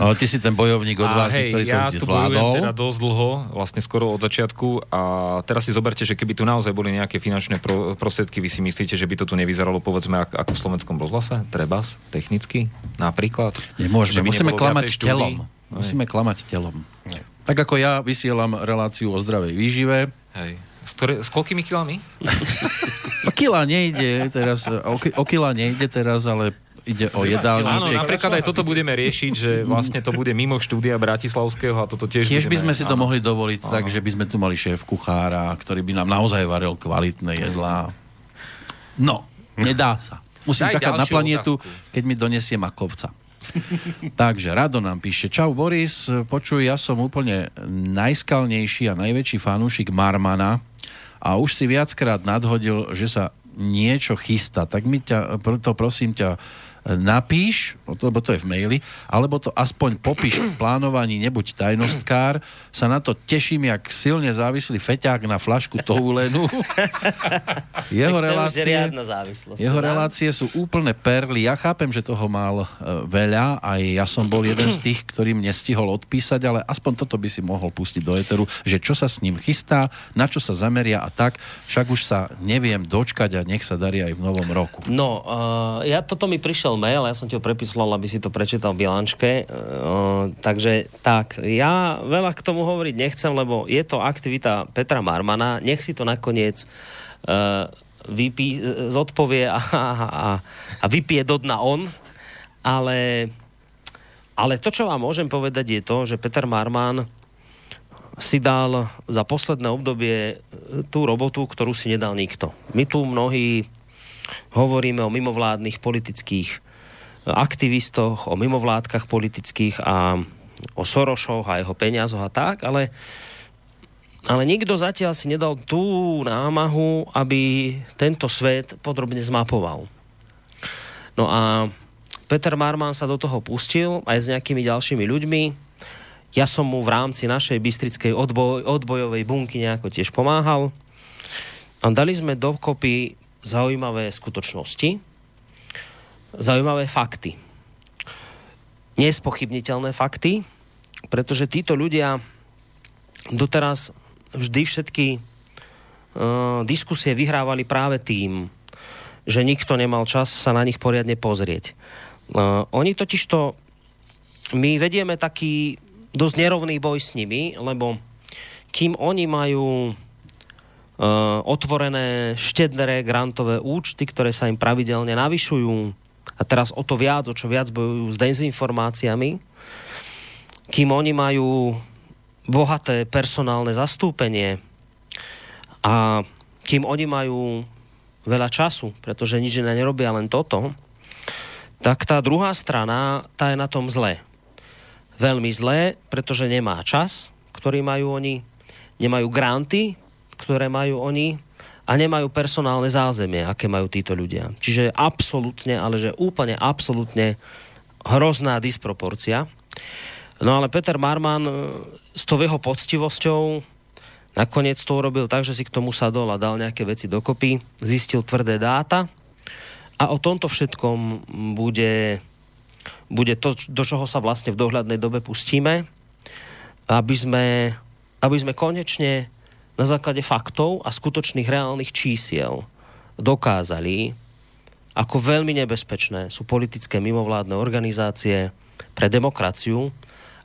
Speaker 1: Ale ty si ten bojovník
Speaker 4: a
Speaker 1: odvážny,
Speaker 4: hej,
Speaker 1: ktorý to
Speaker 4: ja
Speaker 1: vždy
Speaker 4: tu bojujem
Speaker 1: zvládol.
Speaker 4: teda dosť dlho, vlastne skoro od začiatku a teraz si zoberte, že keby tu naozaj boli nejaké finančné pro, prostriedky, vy si myslíte, že by to tu nevyzeralo povedzme ako, ako v slovenskom rozhlase? Trebas? Technicky? Napríklad? Že
Speaker 1: Nemôžeme, musíme klamať telom. Musíme klamať telom. Tak ako ja vysielam reláciu o zdravej výžive,
Speaker 4: Hej. S, ktoré, s koľkými kilami?
Speaker 1: o kila nejde teraz, o, o kila nejde teraz, ale ide o
Speaker 4: Áno,
Speaker 1: jedálniček.
Speaker 4: napríklad aj toto budeme riešiť, že vlastne to bude mimo štúdia Bratislavského a toto tiež
Speaker 1: Tiež by sme si to
Speaker 4: áno.
Speaker 1: mohli dovoliť
Speaker 4: Áno.
Speaker 1: tak, že by sme tu mali šéf kuchára, ktorý by nám naozaj varil kvalitné jedlá. No, nedá sa. Musím
Speaker 4: Daj
Speaker 1: čakať na planetu,
Speaker 4: otázku.
Speaker 1: keď mi donesie makovca. Takže Rado nám píše, čau Boris, počuj, ja som úplne najskalnejší a najväčší fanúšik Marmana a už si viackrát nadhodil, že sa niečo chystá, tak mi ťa, preto prosím ťa, napíš, lebo to je v maili, alebo to aspoň popíš v plánovaní, nebuď tajnostkár, sa na to teším, jak silne závislý feťák na flašku Toulenu. Jeho relácie... Jeho
Speaker 3: teda.
Speaker 1: relácie sú úplne perly. Ja chápem, že toho mal e, veľa, aj ja som bol jeden z tých, ktorým nestihol odpísať, ale aspoň toto by si mohol pustiť do eteru, že čo sa s ním chystá, na čo sa zameria a tak. Však už sa neviem dočkať a nech sa darí aj v novom roku.
Speaker 3: No, uh, ja, toto mi prišiel mail, ja som ti ho prepísal, aby si to prečítal v bilančke. Uh, takže tak, ja veľa k tomu hovoriť nechcem, lebo je to aktivita Petra Marmana. Nech si to nakoniec uh, vypí, zodpovie a, a, a, vypije do dna on. Ale, ale to, čo vám môžem povedať, je to, že Peter Marman si dal za posledné obdobie e, tú robotu, ktorú si nedal nikto. My tu mnohí hovoríme o mimovládnych politických e, aktivistoch, o mimovládkach politických a o Sorošoch a jeho peniazoch a tak, ale, ale nikto zatiaľ si nedal tú námahu, aby tento svet podrobne zmapoval. No a Peter Marman sa do toho pustil aj s nejakými ďalšími ľuďmi. Ja som mu v rámci našej bystrickej odboj, odbojovej bunky nejako tiež pomáhal. A dali sme dokopy zaujímavé skutočnosti, zaujímavé fakty. Nespochybniteľné fakty, pretože títo ľudia doteraz vždy všetky uh, diskusie vyhrávali práve tým, že nikto nemal čas sa na nich poriadne pozrieť. Uh, oni totižto, my vedieme taký dosť nerovný boj s nimi, lebo kým oni majú uh, otvorené štedré grantové účty, ktoré sa im pravidelne navyšujú a teraz o to viac, o čo viac bojujú s dezinformáciami, kým oni majú bohaté personálne zastúpenie a kým oni majú veľa času, pretože nič iné nerobia, len toto, tak tá druhá strana, tá je na tom zle. Veľmi zle, pretože nemá čas, ktorý majú oni, nemajú granty, ktoré majú oni a nemajú personálne zázemie, aké majú títo ľudia. Čiže absolútne, ale že úplne absolútne hrozná disproporcia. No ale Peter Marman e, s tou jeho poctivosťou nakoniec to urobil tak, že si k tomu sadol a dal nejaké veci dokopy, zistil tvrdé dáta a o tomto všetkom bude, bude to, do čoho sa vlastne v dohľadnej dobe pustíme, aby sme, aby sme konečne na základe faktov a skutočných reálnych čísiel dokázali, ako veľmi nebezpečné sú politické mimovládne organizácie pre demokraciu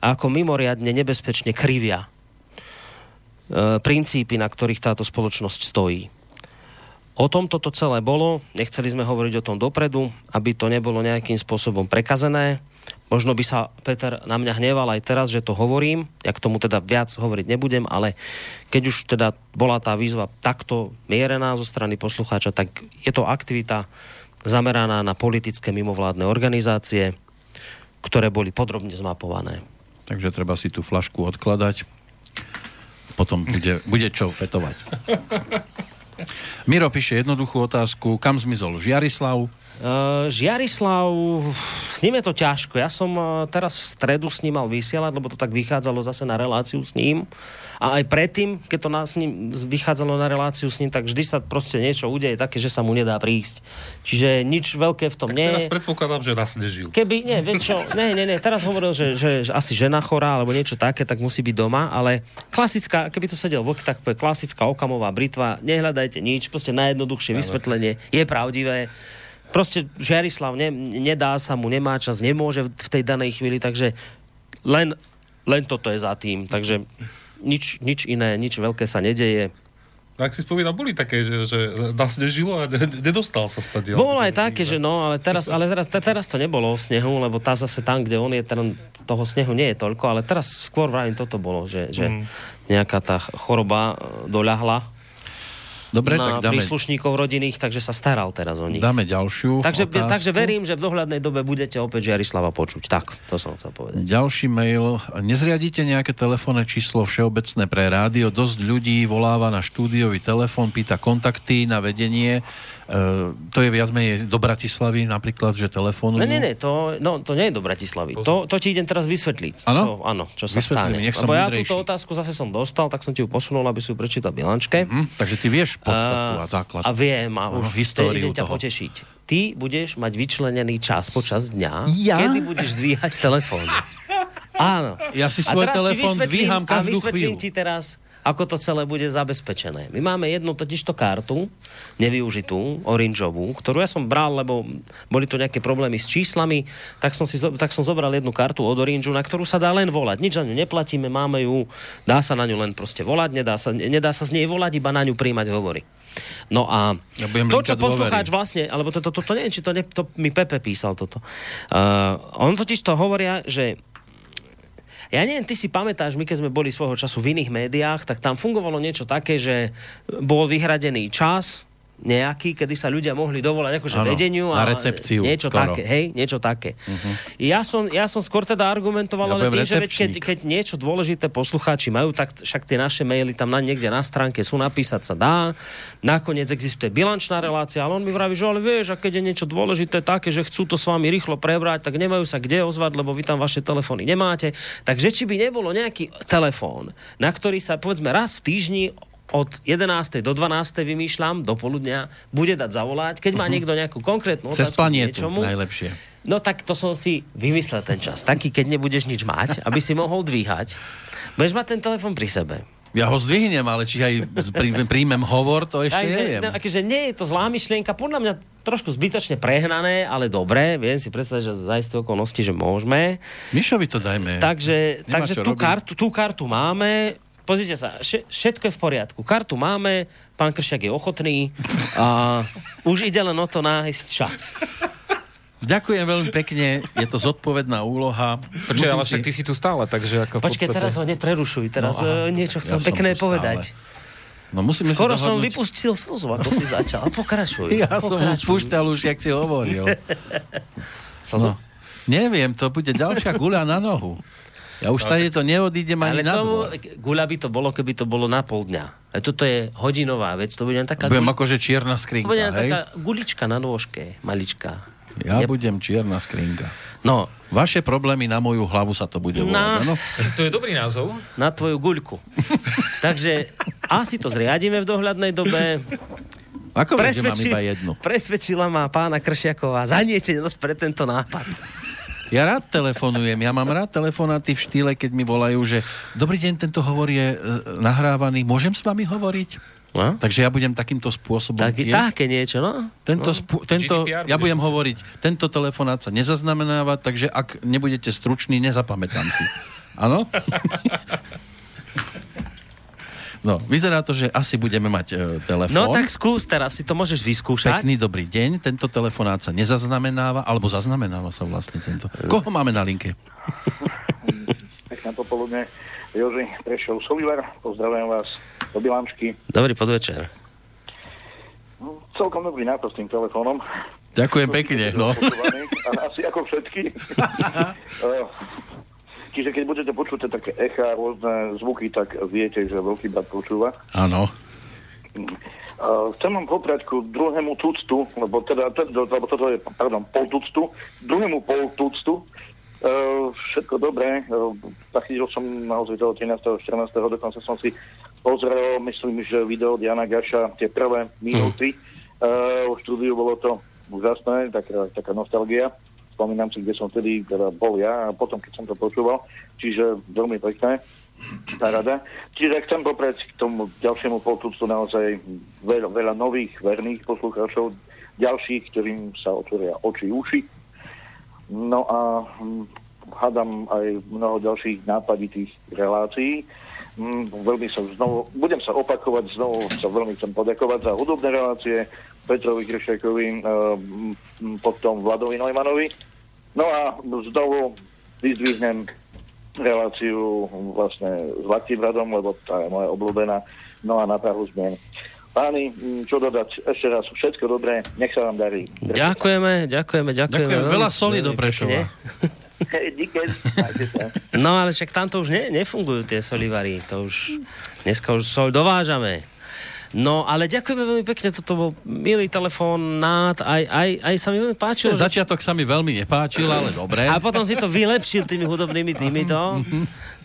Speaker 3: a ako mimoriadne nebezpečne krivia e, princípy, na ktorých táto spoločnosť stojí. O tom toto celé bolo, nechceli sme hovoriť o tom dopredu, aby to nebolo nejakým spôsobom prekazené. Možno by sa Peter na mňa hneval aj teraz, že to hovorím, ja k tomu teda viac hovoriť nebudem, ale keď už teda bola tá výzva takto mierená zo strany poslucháča, tak je to aktivita zameraná na politické mimovládne organizácie, ktoré boli podrobne zmapované.
Speaker 1: Takže treba si tú flašku odkladať. Potom bude, bude čo fetovať. Miro píše jednoduchú otázku. Kam zmizol Žiarislav?
Speaker 3: Uh, Žiarislav, s ním je to ťažko. Ja som uh, teraz v stredu s ním mal vysielať, lebo to tak vychádzalo zase na reláciu s ním. A aj predtým, keď to na, s ním vychádzalo na reláciu s ním, tak vždy sa proste niečo udeje také, že sa mu nedá prísť. Čiže nič veľké v tom
Speaker 2: Tak
Speaker 3: nie
Speaker 2: teraz
Speaker 3: je.
Speaker 2: predpokladám, že raz nežil.
Speaker 3: Keby, nie, vieš čo, nie, nie, nie, teraz hovoril, že, že, že asi žena chorá alebo niečo také, tak musí byť doma, ale klasická, keby tu sedel vlk, tak povie klasická okamová britva, nehľadajte nič, proste najjednoduchšie vysvetlenie je pravdivé. Proste Žiarislav ne, nedá sa mu, nemá čas, nemôže v tej danej chvíli, takže len, len toto je za tým, takže nič, nič iné, nič veľké sa nedeje.
Speaker 2: No, ak si spomínam, boli také, že, že nás nežilo a ne- nedostal sa stadiel.
Speaker 3: Bolo aj také, že no, ale teraz, ale teraz, te- teraz to nebolo o snehu, lebo tá zase tam, kde on je, ten, toho snehu nie je toľko, ale teraz skôr vrajím toto bolo, že, že
Speaker 2: Mm.
Speaker 3: nejaká tá choroba e, doľahla
Speaker 1: Dobre,
Speaker 3: na
Speaker 1: tak dáme,
Speaker 3: príslušníkov rodinných, takže sa staral teraz o nich.
Speaker 1: dáme ďalšiu
Speaker 3: Takže,
Speaker 1: otázku.
Speaker 3: takže verím, že v dohľadnej dobe budete opäť Žiarislava počuť. Tak, to som chcel povedať.
Speaker 1: Ďalší mail. Nezriadíte nejaké telefónne číslo všeobecné pre rádio? Dosť ľudí voláva na štúdiový telefón, pýta kontakty na vedenie. E, to je viac menej do Bratislavy napríklad, že telefónujú.
Speaker 3: Ne, ne, ne, to, no, to nie je do Bratislavy. To, to ti idem teraz vysvetliť.
Speaker 1: Áno?
Speaker 3: Čo, áno, čo sa
Speaker 1: Vysvetli
Speaker 3: stane.
Speaker 1: mi, nech som
Speaker 3: Lebo ja túto otázku zase som dostal, tak som ti ju posunul, aby si ju prečítal v bilančke.
Speaker 1: Hm, takže ty vieš podstatu a základ.
Speaker 3: A viem, a už
Speaker 1: históriu
Speaker 3: ťa
Speaker 1: toho.
Speaker 3: potešiť. Ty budeš mať vyčlenený čas počas dňa,
Speaker 1: Ja?
Speaker 3: kedy budeš dvíhať telefón. Áno.
Speaker 1: Ja si
Speaker 3: A
Speaker 1: svoj telefón dvíham
Speaker 3: A
Speaker 1: každú
Speaker 3: vysvetlím
Speaker 1: chvíľu.
Speaker 3: ti teraz, ako to celé bude zabezpečené. My máme jednu totižto kartu, nevyužitú, orangeovú, ktorú ja som bral, lebo boli tu nejaké problémy s číslami, tak som, si, tak som zobral jednu kartu od Orange, na ktorú sa dá len volať. Nič za ňu neplatíme, máme ju, dá sa na ňu len proste volať, nedá sa, nedá sa z nej volať, iba na ňu príjmať hovory. No a
Speaker 1: Ja
Speaker 3: to, čo poslucháč
Speaker 1: dôvery.
Speaker 3: vlastne, alebo to, to, to, to neviem, či to, ne, to mi Pepe písal toto. Uh, on totiž to hovoria, že ja neviem, ty si pamätáš, my keď sme boli svojho času v iných médiách, tak tam fungovalo niečo také, že bol vyhradený čas, nejaký, kedy sa ľudia mohli dovolať akože
Speaker 1: Áno,
Speaker 3: vedeniu
Speaker 1: na
Speaker 3: a
Speaker 1: recepciu
Speaker 3: niečo
Speaker 1: skoro.
Speaker 3: také, hej, niečo také. Uh-huh. Ja, som, ja som skôr teda argumentoval,
Speaker 1: Ja
Speaker 3: ale tým, že veď keď,
Speaker 1: recepčník.
Speaker 3: keď niečo dôležité poslucháči majú, tak však tie naše maily tam na, niekde na stránke sú, napísať sa dá. Nakoniec existuje bilančná relácia, ale on mi vraví, že ale vieš, a keď je niečo dôležité také, že chcú to s vami rýchlo prebrať, tak nemajú sa kde ozvať, lebo vy tam vaše telefóny nemáte. Takže či by nebolo nejaký telefón, na ktorý sa povedzme raz v týždni od 11. do 12. vymýšľam, do poludnia, bude dať zavolať, keď má niekto nejakú konkrétnu
Speaker 1: Cez
Speaker 3: otázku k
Speaker 1: planietu
Speaker 3: niečomu.
Speaker 1: najlepšie.
Speaker 3: No tak to som si vymyslel ten čas. Taký, keď nebudeš nič mať, aby si mohol dvíhať. Budeš mať ten telefon pri sebe.
Speaker 1: Ja ho zdvihnem, ale či aj prí, príjmem hovor, to ešte
Speaker 3: Takže,
Speaker 1: neviem.
Speaker 3: no, akože nie je to zlá myšlienka, podľa mňa trošku zbytočne prehnané, ale dobré. Viem si predstaviť, že za isté okolnosti, že môžeme.
Speaker 1: Mišovi to dajme.
Speaker 3: Takže,
Speaker 1: Nemá
Speaker 3: takže tú,
Speaker 1: robiť.
Speaker 3: kartu, tú kartu máme. Pozrite sa, vše- všetko je v poriadku. Kartu máme, pán Kršiak je ochotný a už ide len o to nájsť čas.
Speaker 1: Ďakujem veľmi pekne, je to zodpovedná úloha.
Speaker 4: Počkaj, ale však ty si tu stále, takže ako v
Speaker 3: Počkaj,
Speaker 4: podstate...
Speaker 3: teraz ho neprerušuj. Teraz
Speaker 1: No, aha.
Speaker 3: no, niečo chcel
Speaker 1: Ja som
Speaker 3: pekné povedať.
Speaker 1: No musíme
Speaker 3: Skoro
Speaker 1: si
Speaker 3: som vypustil slzu, ako si začal. Pokračuj.
Speaker 1: Ja som
Speaker 3: pokračuj.
Speaker 1: púšťal už, jak si hovoril. No. Neviem, to bude ďalšia guľa na nohu. Ja už tady to neodídem
Speaker 3: Ale
Speaker 1: ani na
Speaker 3: tomu, guľa by to bolo, keby to bolo na pol dňa. A toto je hodinová vec, to bude taká,
Speaker 1: Budem
Speaker 3: guľ...
Speaker 1: akože čierna
Speaker 3: to
Speaker 1: skrinka,
Speaker 3: bude len
Speaker 1: hej?
Speaker 3: taká gulička na nôžke, malička.
Speaker 1: Ja
Speaker 3: Je-
Speaker 1: budem čierna skrinka.
Speaker 3: No,
Speaker 1: Vaše problémy na moju hlavu sa to bude
Speaker 3: Na-
Speaker 1: volať, áno?
Speaker 4: To je dobrý názov.
Speaker 3: na tvoju guľku. Takže asi to zriadíme v dohľadnej dobe.
Speaker 1: Ako že mám
Speaker 3: Presvedči-
Speaker 1: iba jednu?
Speaker 3: Presvedčila ma pána Kršiaková zanietenosť pre tento nápad.
Speaker 1: Ja rád telefonujem, ja mám rád telefonáty v štýle, keď mi volajú, že dobrý deň, tento hovor je e, nahrávaný, môžem s vami hovoriť?
Speaker 3: No?
Speaker 1: Takže ja budem takýmto spôsobom...
Speaker 3: Tak,
Speaker 1: tiež-
Speaker 3: také niečo, no.
Speaker 1: Tento, spú, tento,
Speaker 4: GDPR
Speaker 1: ja budem
Speaker 4: musieť.
Speaker 1: hovoriť, tento telefonát sa nezaznamenáva, takže ak nebudete struční, nezapamätám si. Áno? No, vyzerá to, že asi budeme mať e, telefón.
Speaker 3: No tak skús teraz, si to môžeš vyskúšať.
Speaker 1: Pekný dobrý deň, tento telefonát sa nezaznamenáva, alebo zaznamenáva sa vlastne tento. Koho máme na linke?
Speaker 5: Pekné popoludne. Joži Prešov Solivar, pozdravujem vás do Bilančky.
Speaker 3: Dobrý podvečer.
Speaker 5: No, Celkom dobrý nápad s tým telefónom.
Speaker 1: Ďakujem pekne. No.
Speaker 5: Asi ako všetky. Čiže keď budete počuť také echa, rôzne zvuky, tak viete, že veľký brat počúva.
Speaker 1: Áno.
Speaker 5: Uh, chcem vám poprať ku druhému tuctu, lebo teda, teda lebo toto je, pardon, pol tuctu, druhému pol tuctu. Uh, všetko dobré. Uh, zachytil som naozaj toho 13. 14. dokonca som si pozrel, myslím, že video Jana Gaša, tie prvé minúty. Uh, v štúdiu bolo to úžasné, taká, taká nostalgia. Spomínam si, kde som vtedy teda bol ja a potom, keď som to počúval. Čiže veľmi pekné tá rada. Čiže chcem poprieť k tomu ďalšiemu poltúctu naozaj veľa, veľa nových, verných poslucháčov, ďalších, ktorým sa otvoria oči, uši. No a hm, hádam aj mnoho ďalších nápaditých relácií. Hm, veľmi sa znovu, budem sa opakovať, znovu sa veľmi chcem poďakovať za hudobné relácie Petrovi Kršekovi, hm, hm, potom Vladovi Neumannovi. No a znovu vyzdvihnem reláciu vlastne s Latibradom, lebo tá je moja obľúbená. No a na Prahu zmien. Páni, čo dodať? Ešte raz všetko dobré, nech sa vám darí.
Speaker 3: Ďakujeme, ďakujeme, ďakujeme.
Speaker 1: Ďakujem,
Speaker 3: veľmi-
Speaker 1: veľa soli do Prešova.
Speaker 3: No ale však tamto už ne, nefungujú tie solivary. To už, dneska už sol dovážame. No, ale ďakujeme veľmi pekne, toto bol milý telefonát, aj, aj, aj sa mi veľmi páčilo.
Speaker 1: Ten začiatok sa mi veľmi nepáčil, ale dobre.
Speaker 3: A potom si to vylepšil tými hudobnými týmito.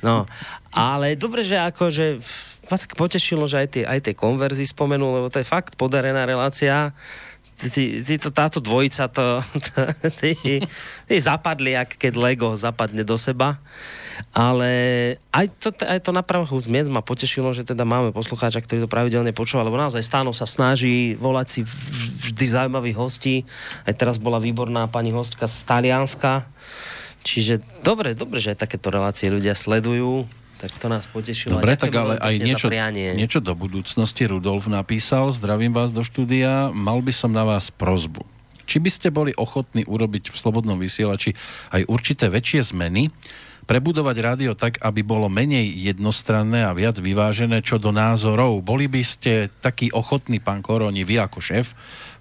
Speaker 3: No, ale dobre, že akože ma tak potešilo, že aj tie, aj tie konverzy spomenul, lebo to je fakt podarená relácia. Ty, ty, ty to, táto dvojica, to, to, ty, ty zapadli, ak keď Lego zapadne do seba. Ale aj to, aj to na prahu zmien ma potešilo, že teda máme poslucháča, ktorý to pravidelne počúva, lebo naozaj stáno sa snaží volať si vždy zaujímavých hostí. Aj teraz bola výborná pani hostka z Talianska. Čiže dobre, dobre, že aj takéto relácie ľudia sledujú. Tak to nás potešilo.
Speaker 1: Dobre,
Speaker 3: A
Speaker 1: tak ale aj niečo, niečo do budúcnosti. Rudolf napísal, zdravím vás do štúdia, mal by som na vás prozbu. Či by ste boli ochotní urobiť v Slobodnom vysielači aj určité väčšie zmeny, prebudovať rádio tak, aby bolo menej jednostranné a viac vyvážené čo do názorov. Boli by ste taký ochotný, pán Koroni, vy ako šéf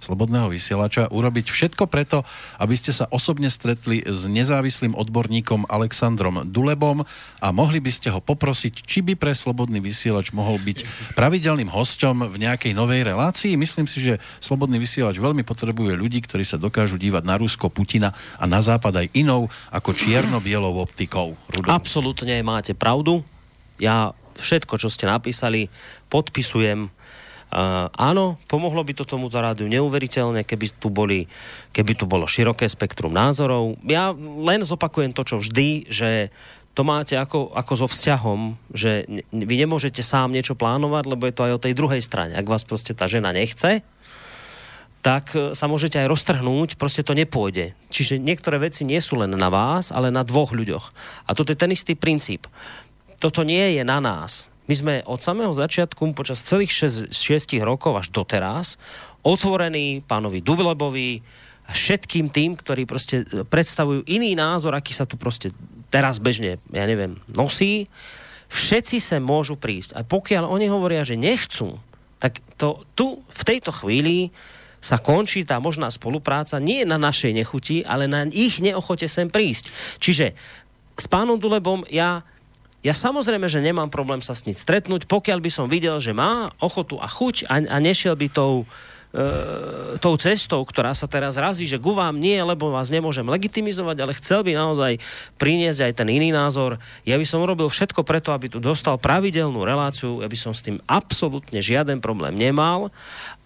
Speaker 1: Slobodného vysielača, urobiť všetko preto, aby ste sa osobne stretli s nezávislým odborníkom Alexandrom Dulebom a mohli by ste ho poprosiť, či by pre Slobodný vysielač mohol byť pravidelným hosťom v nejakej novej relácii. Myslím si, že Slobodný vysielač veľmi potrebuje ľudí, ktorí sa dokážu dívať na Rusko, Putina a na Západ aj inou ako čierno-bielou optikou. Rudolf.
Speaker 3: Absolútne máte pravdu. Ja všetko, čo ste napísali, podpisujem. Uh, áno, pomohlo by to tomuto rádiu neuveriteľne, keby tu, boli, keby tu bolo široké spektrum názorov. Ja len zopakujem to, čo vždy, že to máte ako, ako so vzťahom, že vy nemôžete sám niečo plánovať, lebo je to aj o tej druhej strane. Ak vás proste tá žena nechce, tak e, sa môžete aj roztrhnúť, proste to nepôjde. Čiže niektoré veci nie sú len na vás, ale na dvoch ľuďoch. A toto je ten istý princíp. Toto nie je na nás. My sme od samého začiatku, počas celých 6, 6 rokov až doteraz, otvorení pánovi Dublebovi všetkým tým, ktorí proste e, predstavujú iný názor, aký sa tu proste teraz bežne, ja neviem, nosí. Všetci sa môžu prísť. A pokiaľ oni hovoria, že nechcú, tak to tu v tejto chvíli sa končí tá možná spolupráca nie na našej nechuti, ale na ich neochote sem prísť. Čiže s pánom Dulebom ja ja samozrejme, že nemám problém sa s ním stretnúť, pokiaľ by som videl, že má ochotu a chuť a, a nešiel by tou, e, tou cestou, ktorá sa teraz razí, že ku vám nie, lebo vás nemôžem legitimizovať, ale chcel by naozaj priniesť aj ten iný názor. Ja by som urobil všetko preto, aby tu dostal pravidelnú reláciu, ja som s tým absolútne žiaden problém nemal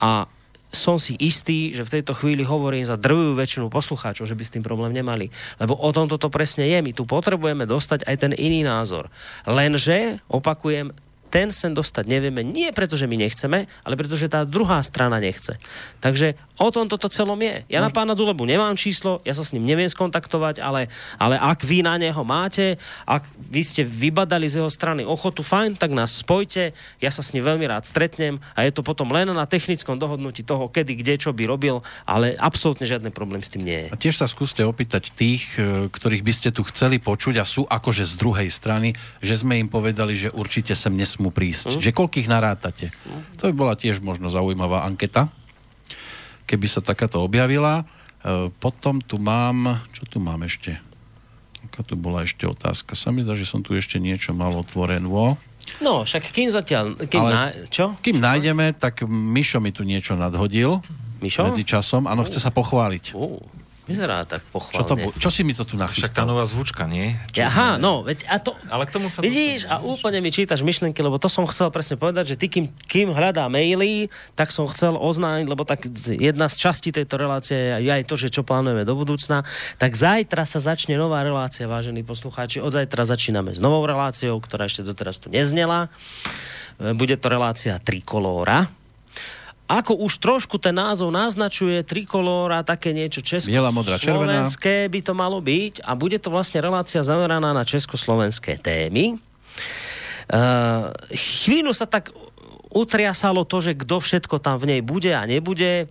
Speaker 3: a som si istý, že v tejto chvíli hovorím za drvivú väčšinu poslucháčov, že by s tým problém nemali. Lebo o tom toto presne je. My tu potrebujeme dostať aj ten iný názor. Lenže, opakujem, ten sem dostať nevieme nie preto, že my nechceme, ale preto, že tá druhá strana nechce. Takže o tom toto celom je. Ja na pána Dulebu nemám číslo, ja sa s ním neviem skontaktovať, ale, ale ak vy na neho máte, ak vy ste vybadali z jeho strany ochotu, fajn, tak nás spojte, ja sa s ním veľmi rád stretnem a je to potom len na technickom dohodnutí toho, kedy, kde, čo by robil, ale absolútne žiadny problém s tým nie je.
Speaker 1: A tiež sa skúste opýtať tých, e, ktorých by ste tu chceli počuť a sú akože z druhej strany, že sme im povedali, že určite sem nesmú prísť. Že koľkých narátate? To by bola tiež možno zaujímavá anketa, keby sa takáto objavila. E, Potom tu mám, čo tu mám ešte? Aká tu bola ešte otázka? Sa mi zdá, že som tu ešte niečo mal otvorenú.
Speaker 3: No, však kým zatiaľ, kým
Speaker 1: Ale-
Speaker 3: na, čo?
Speaker 1: Kým nájdeme, tak Mišo mi tu niečo nadhodil.
Speaker 3: Mišo?
Speaker 1: Medzi časom. Áno, chce sa pochváliť.
Speaker 3: Ú, vyzerá tak
Speaker 1: Čo,
Speaker 3: pochválne.
Speaker 1: to, bu- čo si mi to tu
Speaker 4: Však tá
Speaker 1: nachystal?
Speaker 4: nová zvučka, nie? Čo
Speaker 3: Aha,
Speaker 4: sme-
Speaker 3: no, veď a to...
Speaker 4: Ale k tomu sa
Speaker 3: Vidíš, a úplne mi čítaš myšlienky, lebo to som chcel presne povedať, že ty, kým, kým hľadá maily, tak som chcel oznámiť, lebo tak jedna z častí tejto relácie je aj to, že čo plánujeme do budúcna. Tak zajtra sa začne nová relácia, vážení poslucháči. Od zajtra začíname s novou reláciou, ktorá ešte doteraz tu neznela. E, Bude to relácia Trikolóra. Ako už trošku ten názov naznačuje, trikolóra, také niečo česko
Speaker 1: Biela, modrá, červená.
Speaker 3: slovenské by to malo byť a bude to vlastne relácia zameraná na československé témy. Uh, chvíľu sa tak utriasalo to, že kto všetko tam v nej bude a nebude.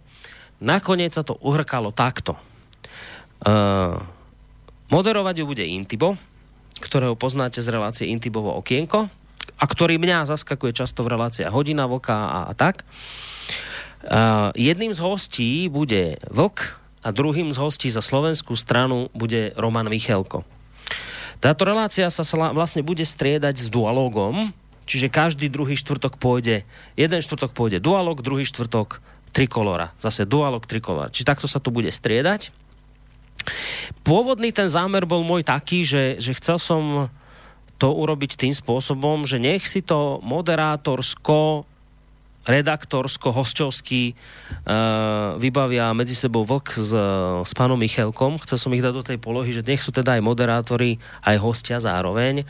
Speaker 3: Nakoniec sa to uhrkalo takto. Uh, moderovať ju bude Intibo, ktorého poznáte z relácie Intibovo okienko a ktorý mňa zaskakuje často v reláciách Hodina Vlka a, a tak. Uh, jedným z hostí bude Vlk a druhým z hostí za slovenskú stranu bude Roman Michelko. Táto relácia sa vlastne bude striedať s dualogom, čiže každý druhý štvrtok pôjde, jeden štvrtok pôjde dualog, druhý štvrtok trikolora. Zase dualog, trikolora. Čiže takto sa to bude striedať. Pôvodný ten zámer bol môj taký, že, že chcel som to urobiť tým spôsobom, že nech si to moderátorsko redaktorsko-hostovský uh, vybavia medzi sebou Vlk s, s pánom Michelkom. Chcel som ich dať do tej polohy, že nech sú teda aj moderátori, aj hostia zároveň.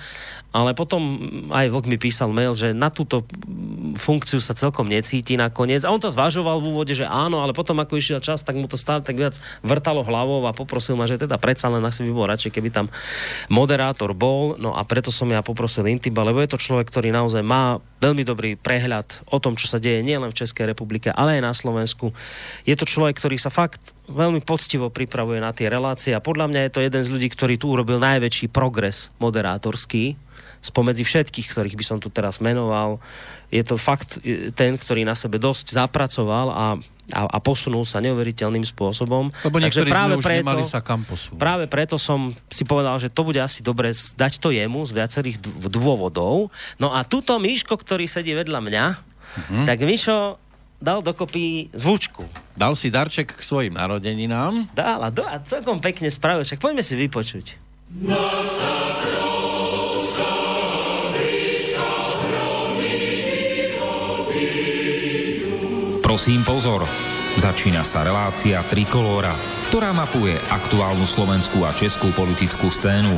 Speaker 3: Ale potom aj Vlk mi písal mail, že na túto funkciu sa celkom necíti nakoniec. A on to zvažoval v úvode, že áno, ale potom ako išiel čas, tak mu to stále tak viac vrtalo hlavou a poprosil ma, že teda predsa len asi by bol radšej, keby tam moderátor bol. No a preto som ja poprosil Intiba, lebo je to človek, ktorý naozaj má veľmi dobrý prehľad o tom, čo sa deje nielen v Českej republike, ale aj na Slovensku. Je to človek, ktorý sa fakt veľmi poctivo pripravuje na tie relácie a podľa mňa je to jeden z ľudí, ktorý tu urobil najväčší progres moderátorský spomedzi všetkých, ktorých by som tu teraz menoval. Je to fakt e, ten, ktorý na sebe dosť zapracoval a, a, a posunul sa neuveriteľným spôsobom.
Speaker 1: Lebo
Speaker 3: Takže práve preto,
Speaker 1: sa kam posúvať.
Speaker 3: Práve preto som si povedal, že to bude asi dobre dať to jemu z viacerých dô- dôvodov. No a tuto Míško, ktorý sedí vedľa mňa,
Speaker 1: Mhm.
Speaker 3: tak Míšo dal dokopy zvučku.
Speaker 1: Dal si darček k svojim narodeninám.
Speaker 3: Dal a, do, a celkom pekne spravil, však poďme si vypočuť.
Speaker 6: Prosím pozor, začína sa relácia Trikolóra, ktorá mapuje aktuálnu slovenskú a českú politickú scénu.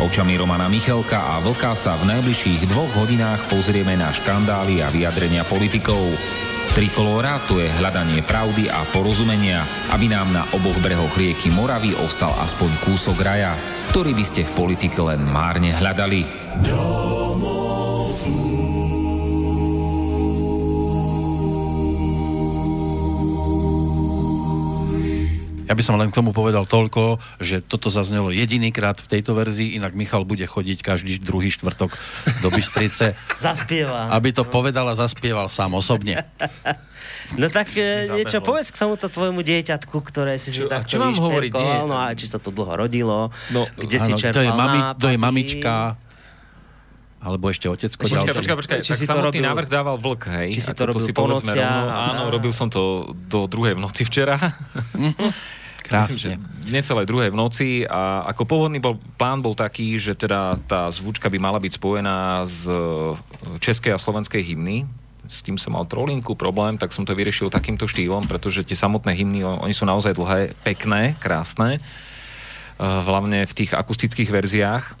Speaker 6: Očami Romana Michelka a Vlka sa v najbližších dvoch hodinách pozrieme na škandály a vyjadrenia politikov. Trikolóra to je hľadanie pravdy a porozumenia, aby nám na oboch brehoch rieky Moravy ostal aspoň kúsok raja, ktorý by ste v politike len márne hľadali.
Speaker 1: Ja by som len k tomu povedal toľko, že toto zaznelo jedinýkrát v tejto verzii, inak Michal bude chodiť každý druhý štvrtok do Bystrice,
Speaker 3: Zaspieva.
Speaker 1: aby to povedal a zaspieval sám osobne.
Speaker 3: No tak e,
Speaker 4: Zabehlo.
Speaker 3: niečo povedz k tomuto tvojmu dieťatku, ktoré si si
Speaker 4: Čo- a
Speaker 3: takto
Speaker 4: čo Nie.
Speaker 3: No a či sa to dlho rodilo,
Speaker 4: No,
Speaker 3: kde si
Speaker 1: Áno,
Speaker 3: čerpal
Speaker 1: to je, mami, to je mamička, alebo ešte otecko
Speaker 4: Počkaj,
Speaker 1: ďalší.
Speaker 4: počkaj, počkaj.
Speaker 3: Či
Speaker 4: Tak
Speaker 3: si to
Speaker 4: samotný
Speaker 3: robil-
Speaker 4: návrh dával vlk, hej?
Speaker 3: či si to robil
Speaker 4: si
Speaker 3: po nociach?
Speaker 4: rovno. Áno, robil som to do druhej v noci včera. Myslím, že
Speaker 1: Krásne.
Speaker 4: necelé druhej v noci a ako pôvodný bol, plán bol taký, že teda tá zvučka by mala byť spojená z e, českej a slovenskej hymny, s tým som mal trolinku problém, tak som to vyriešil takýmto štýlom, pretože tie samotné hymny, oni sú naozaj dlhé, pekné, krásne, eh, hlavne v tých akustických verziách.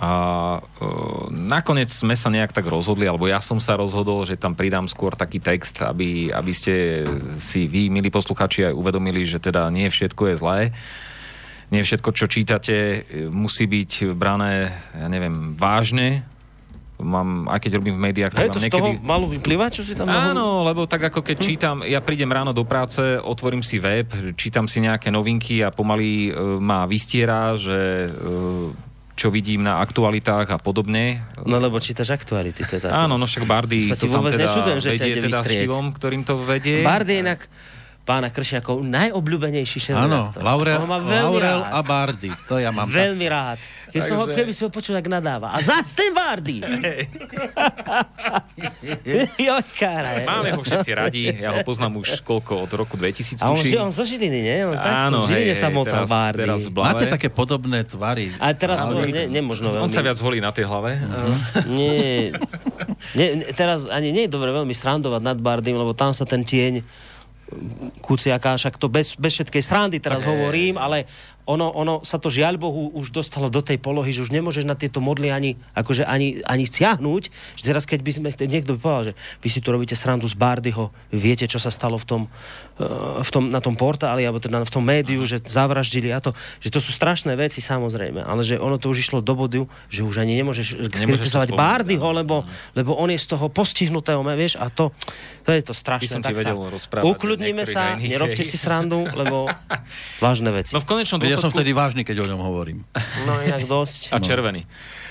Speaker 4: A e, nakoniec sme sa nejak tak rozhodli, alebo ja som sa rozhodol, že tam pridám skôr taký text, aby, aby ste si vy, milí posluchači, aj uvedomili, že teda nie všetko je zlé. Nie všetko, čo čítate, musí byť brané, ja neviem, vážne. Mám, aj keď robím v médiách, tak
Speaker 3: Hej, to
Speaker 4: mám
Speaker 3: z toho
Speaker 4: niekedy...
Speaker 3: malo vyplývať, čo si tam mohol-
Speaker 4: Áno, lebo tak ako keď čítam, ja prídem ráno do práce, otvorím si web, čítam si nejaké novinky a pomaly e, ma vystiera, že e, čo vidím na aktualitách a podobne.
Speaker 3: No lebo čítaš aktuality teda.
Speaker 4: Áno, no však Bardy to tam teda
Speaker 3: nečudujem, že
Speaker 4: vedie teda štýlom, ktorým to vedie.
Speaker 3: Bard je inak pána Kršiakov najobľúbenejší
Speaker 1: Áno,
Speaker 3: šéf
Speaker 1: Laurel,
Speaker 3: Ho má veľmi
Speaker 1: Laurel
Speaker 3: rád.
Speaker 1: a Bardy. To ja mám. tak-
Speaker 3: Veľmi rád. Keď som ho,
Speaker 4: Takže-
Speaker 3: keby si ho počul, tak nadáva. A zás ten Bardy! Joj, kára.
Speaker 4: Máme ho všetci radi, ja ho poznám už koľko, od roku 2000
Speaker 3: A on, že on zo Žiliny, nie? On
Speaker 4: Áno,
Speaker 3: v Žiline
Speaker 4: hej,
Speaker 3: sa
Speaker 4: hej,
Speaker 3: motal
Speaker 4: teraz,
Speaker 3: Bardy.
Speaker 4: teraz.
Speaker 1: Máte také podobné tvary.
Speaker 3: A teraz
Speaker 1: Ale-
Speaker 3: ne, nemožno veľmi.
Speaker 4: On sa viac holí na tej hlave.
Speaker 3: Nie, nie, nie, teraz ani nie je dobre veľmi srandovať nad Bardym, lebo tam sa ten tieň Kuciaka, však to bez, bez všetkej srandy teraz hovorím, ale ono, ono sa to žiaľ Bohu už dostalo do tej polohy, že už nemôžeš na tieto modly ani, akože ani, ani stiahnuť. Že teraz, keď by sme, niekto by povedal, že vy si tu robíte srandu z Bardyho, viete, čo sa stalo v tom, v tom, na tom portáli, alebo teda v tom médiu, že zavraždili a to, že to sú strašné veci samozrejme, ale že ono to už išlo do bodu, že už ani nemôžeš skritizovať Bardyho, lebo, lebo on je z toho postihnutého, vieš, a to, to je to strašné.
Speaker 4: By som ti vedel rozprávať niektorých
Speaker 3: sa, nerobte
Speaker 4: hej.
Speaker 3: si srandu, lebo vážne veci.
Speaker 4: No v konečnom
Speaker 1: Ja som
Speaker 4: dôsledku...
Speaker 1: vtedy vážny, keď o ňom hovorím.
Speaker 3: No inak dosť.
Speaker 4: A červený. Uh,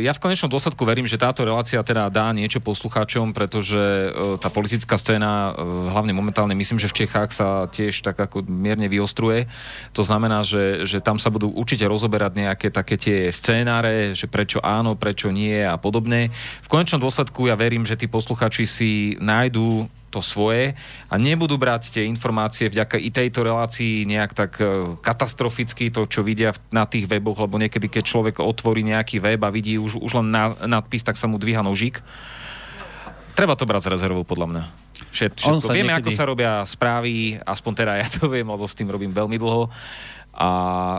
Speaker 4: ja v konečnom dôsledku verím, že táto relácia teda dá niečo poslucháčom, pretože uh, tá politická scéna, uh, hlavne momentálne, myslím, že v Čechách sa tiež tak ako mierne vyostruje. To znamená, že, že tam sa budú určite rozoberať nejaké také tie scénáre, že prečo áno, prečo nie a podobne. V konečnom dôsledku ja verím, že tí poslucháči si nájdú to svoje a nebudú brať tie informácie vďaka i tejto relácii nejak tak e, katastroficky to, čo vidia na tých weboch, lebo niekedy, keď človek otvorí nejaký web a vidí už, už len na, nadpis, tak sa mu dvíha nožík. Treba to brať s rezervou, podľa mňa. Všet, všetko. Vieme,
Speaker 1: niekedy-
Speaker 4: ako sa robia správy, aspoň teda ja to viem, lebo s tým robím veľmi dlho. A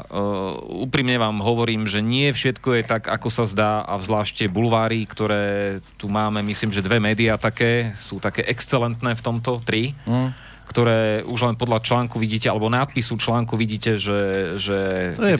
Speaker 4: uh, úprimne vám hovorím, že nie všetko je tak, ako sa zdá a zvlášte bulvári, ktoré tu máme, myslím, že dve médiá také, sú také excelentné v tomto, tri,
Speaker 1: Hm.
Speaker 4: Ktoré už len podľa článku vidíte, alebo nadpisu článku vidíte, že... že
Speaker 1: To je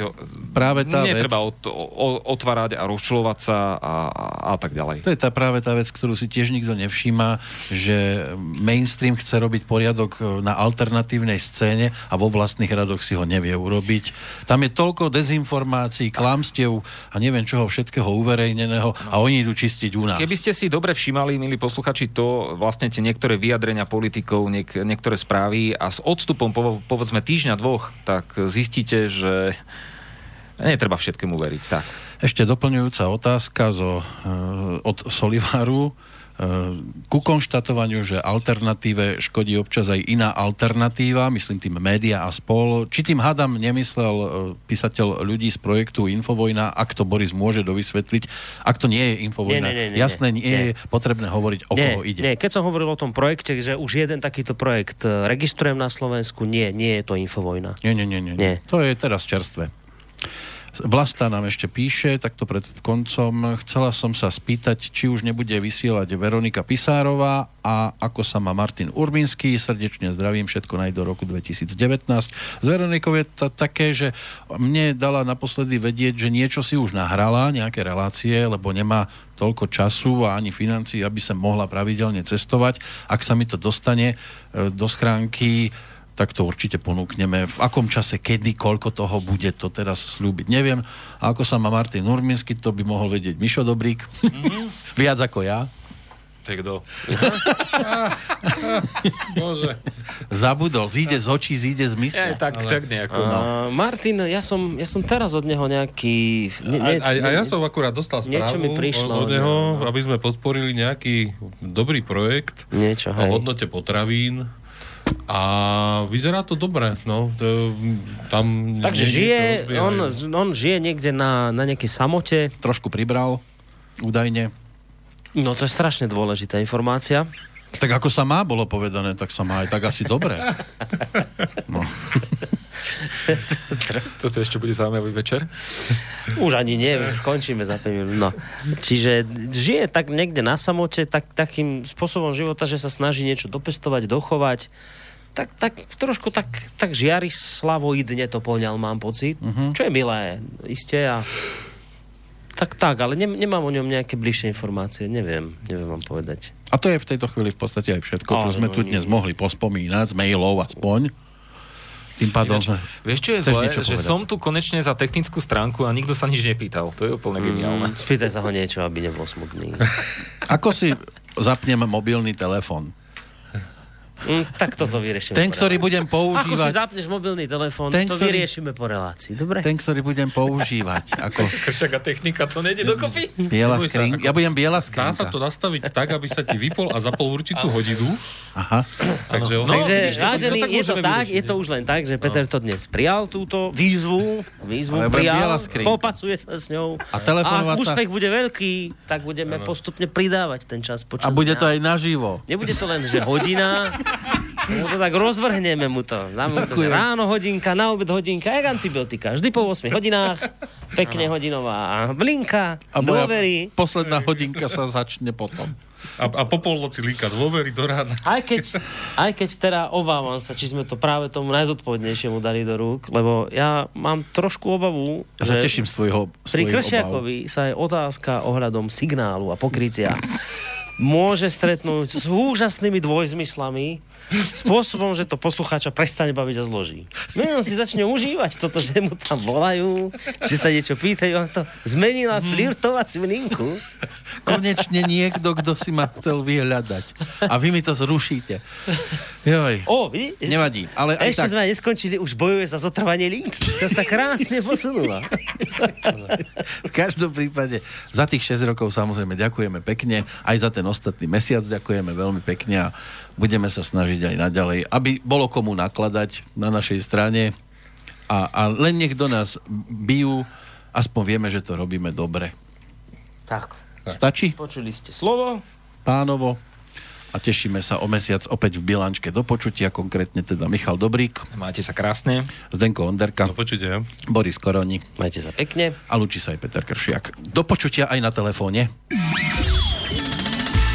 Speaker 1: práve tá
Speaker 4: Netreba
Speaker 1: vec.
Speaker 4: Od, o, otvárať a rozčulovať sa a, a, a tak ďalej.
Speaker 1: To je tá práve tá vec, ktorú si tiež nikto nevšíma, že mainstream chce robiť poriadok e, na alternatívnej scéne a vo vlastných radoch si ho nevie urobiť. Tam je toľko dezinformácií, klamstiev a neviem čoho všetkého uverejneného a oni idú čistiť u nás.
Speaker 4: Keby ste si dobre všímali, milí posluchači, to vlastne tie niektoré vyjadrenia politikov, niek- niektoré správy a s odstupom po, povedzme týždňa, dvoch, tak zistíte, že netreba všetkému veriť. Tak.
Speaker 1: Ešte doplňujúca otázka zo, e, od Solivaru. E, ku konštatovaniu, že alternatíve škodí občas aj iná alternatíva, myslím tým média a spol. Či tým hadam nemyslel e, písateľ ľudí z projektu Infovojna, ak to Boris môže dovysvetliť, ak to nie je Infovojna.
Speaker 3: Nie, nie, nie, nie,
Speaker 1: Jasné,
Speaker 3: nie.
Speaker 1: nie je potrebné hovoriť, o
Speaker 3: nie,
Speaker 1: koho ide.
Speaker 3: nie, keď som hovoril o tom projekte, že už jeden takýto projekt e, registrujem na Slovensku, nie, nie je to Infovojna.
Speaker 1: Nie, nie, nie, nie.
Speaker 3: Nie.
Speaker 1: To je teraz čerstvé. Vlasta nám ešte píše, takto pred koncom. Chcela som sa spýtať, či už nebude vysielať Veronika Pisárová a ako sa má Martin Urbinský. Srdečne zdravím, všetko naj do roku 2019. S Veronikou je to také, že mne dala naposledy vedieť, že niečo si už nahrala, nejaké relácie, lebo nemá toľko času a ani financií, aby sa mohla pravidelne cestovať. Ak sa mi to dostane e, do schránky, tak to určite ponúkneme. V akom čase, kedy, koľko toho bude, to teraz slúbiť neviem. A ako sa má Martin Urminsky, to by mohol vedieť Mišo Dobrík. Viac ako ja.
Speaker 4: Tak kto?
Speaker 2: Bože.
Speaker 1: Zabudol, zíde z očí, zíde z mysle.
Speaker 4: Ja, tak, tak nejako.
Speaker 3: No.
Speaker 4: No.
Speaker 3: Martin, ja som, ja som teraz od neho nejaký... Ne,
Speaker 2: A, a, a ja som akurát dostal
Speaker 3: Niečo
Speaker 2: správu
Speaker 3: mi prišlo,
Speaker 2: od, od neho, aby sme podporili nejaký dobrý projekt
Speaker 3: Niečo,
Speaker 2: o
Speaker 3: hej.
Speaker 2: hodnote potravín. A vyzerá to dobre, no. To, tam
Speaker 3: Takže žije, on, on žije niekde na, na nejakej samote.
Speaker 1: Trošku pribral, údajne.
Speaker 3: No to je strašne dôležitá informácia.
Speaker 1: Tak ako sa má, bolo povedané, tak sa má aj tak asi dobre. No.
Speaker 4: Toto ešte bude zaujímavý večer.
Speaker 3: Už ani nie, už končíme za 5 minút. No. Čiže žije tak niekde na samote, tak, takým spôsobom života, že sa snaží niečo dopestovať, dochovať. Tak, tak trošku tak, tak žiari slavoidne to poňal, mám pocit. Uh-huh. Čo je milé, isté. A... Tak, tak, ale ne, nemám o ňom nejaké bližšie informácie. Neviem, neviem vám povedať.
Speaker 1: A to je v tejto chvíli v podstate aj všetko, čo sme tu dnes mohli pospomínať, z mailov aspoň. Tým pádom sme...
Speaker 4: Vieš, čo je zlé? Že
Speaker 1: povedať?
Speaker 4: som tu konečne za technickú stránku a nikto sa nič nepýtal. To je úplne geniálne.
Speaker 3: Mm, spýtaj sa ho niečo, aby nebol smutný.
Speaker 1: Ako si zapnem mobilný telefón?
Speaker 3: Mm, tak toto vyriešime.
Speaker 1: Ten,
Speaker 3: po
Speaker 1: ktorý budem
Speaker 3: Ako si
Speaker 1: používať...
Speaker 3: zapneš mobilný telefón,
Speaker 1: Ten,
Speaker 3: to
Speaker 1: ktorý-
Speaker 3: vyriešime po relácii. Dobre?
Speaker 1: Ten, ktorý budem používať. Ako
Speaker 4: Kršak a technika, to nejde dokopy?
Speaker 1: biela skrinka.
Speaker 2: ako-
Speaker 1: Ja budem biela
Speaker 2: Dá sa
Speaker 1: skrinka.
Speaker 2: to nastaviť tak, aby sa ti vypol a zapol určitú hodinu.
Speaker 1: Aha.
Speaker 2: Takže
Speaker 4: No,
Speaker 3: Takže,
Speaker 4: vidíš, to- to-
Speaker 3: vážený,
Speaker 4: to tak
Speaker 3: je to tak, je to už len tak, že Peter to dnes prijal túto výzvu, výzvu prijal,
Speaker 1: skrinka.
Speaker 3: popasuje sa s ňou.
Speaker 1: A
Speaker 3: a
Speaker 1: sa-
Speaker 3: úspech bude veľký, tak budeme postupne pridávať ten čas počas
Speaker 1: A bude to aj naživo.
Speaker 3: Nebude to len, že hodina, no to tak rozvrhneme mu to. Dáme mu to, že ráno hodinka, na obed hodinka, jak antibiotika. Vždy po 8 hodinách, pekne hodinová blinka,
Speaker 1: A
Speaker 3: dôvery.
Speaker 1: posledná hodinka sa začne potom.
Speaker 2: A, a po polnoci líka dôvery do rána.
Speaker 3: Aj keď, aj keď teda obávam sa, či sme to práve tomu najzodpovednejšiemu dali do rúk, lebo ja mám trošku obavu,
Speaker 1: Ja sa teším z tvojho
Speaker 3: pri. Kršiakovi sa je otázka ohľadom signálu a pokrycia môže stretnúť s úžasnými dvojzmyslami, spôsobom, že to poslucháča prestane baviť a zloží. No on si začne užívať toto, že mu tam volajú, že sa niečo pýtajú, on to zmenila flirtovaciu linku.
Speaker 1: Konečne niekto, kto si ma chcel vyhľadať. A vy mi to zrušíte. Joj.
Speaker 3: O, vidíš?
Speaker 1: Nevadí, ale aj
Speaker 3: Ešte
Speaker 1: tak.
Speaker 3: sme neskončili, už bojuje za zotrvanie linky. To sa krásne posunula.
Speaker 1: V každom prípade za tých 6 rokov samozrejme ďakujeme pekne, aj za ten ostatný mesiac ďakujeme veľmi pekne a budeme sa snažiť aj naďalej, aby bolo komu nakladať na našej strane a, a len nech do nás bijú, aspoň vieme, že to robíme dobre.
Speaker 3: Tak,
Speaker 1: Stačí?
Speaker 3: počuli ste slovo.
Speaker 1: Pánovo. A tešíme sa o mesiac opäť v bilančke do počutia, konkrétne teda Michal Dobrík,
Speaker 4: Máte sa krásne.
Speaker 1: Zdenko Onderka,
Speaker 2: No počujte.
Speaker 1: Boris Koroni
Speaker 3: Majte sa pekne.
Speaker 1: a lúči sa aj Peter Kršiak. Do počutia aj na telefóne.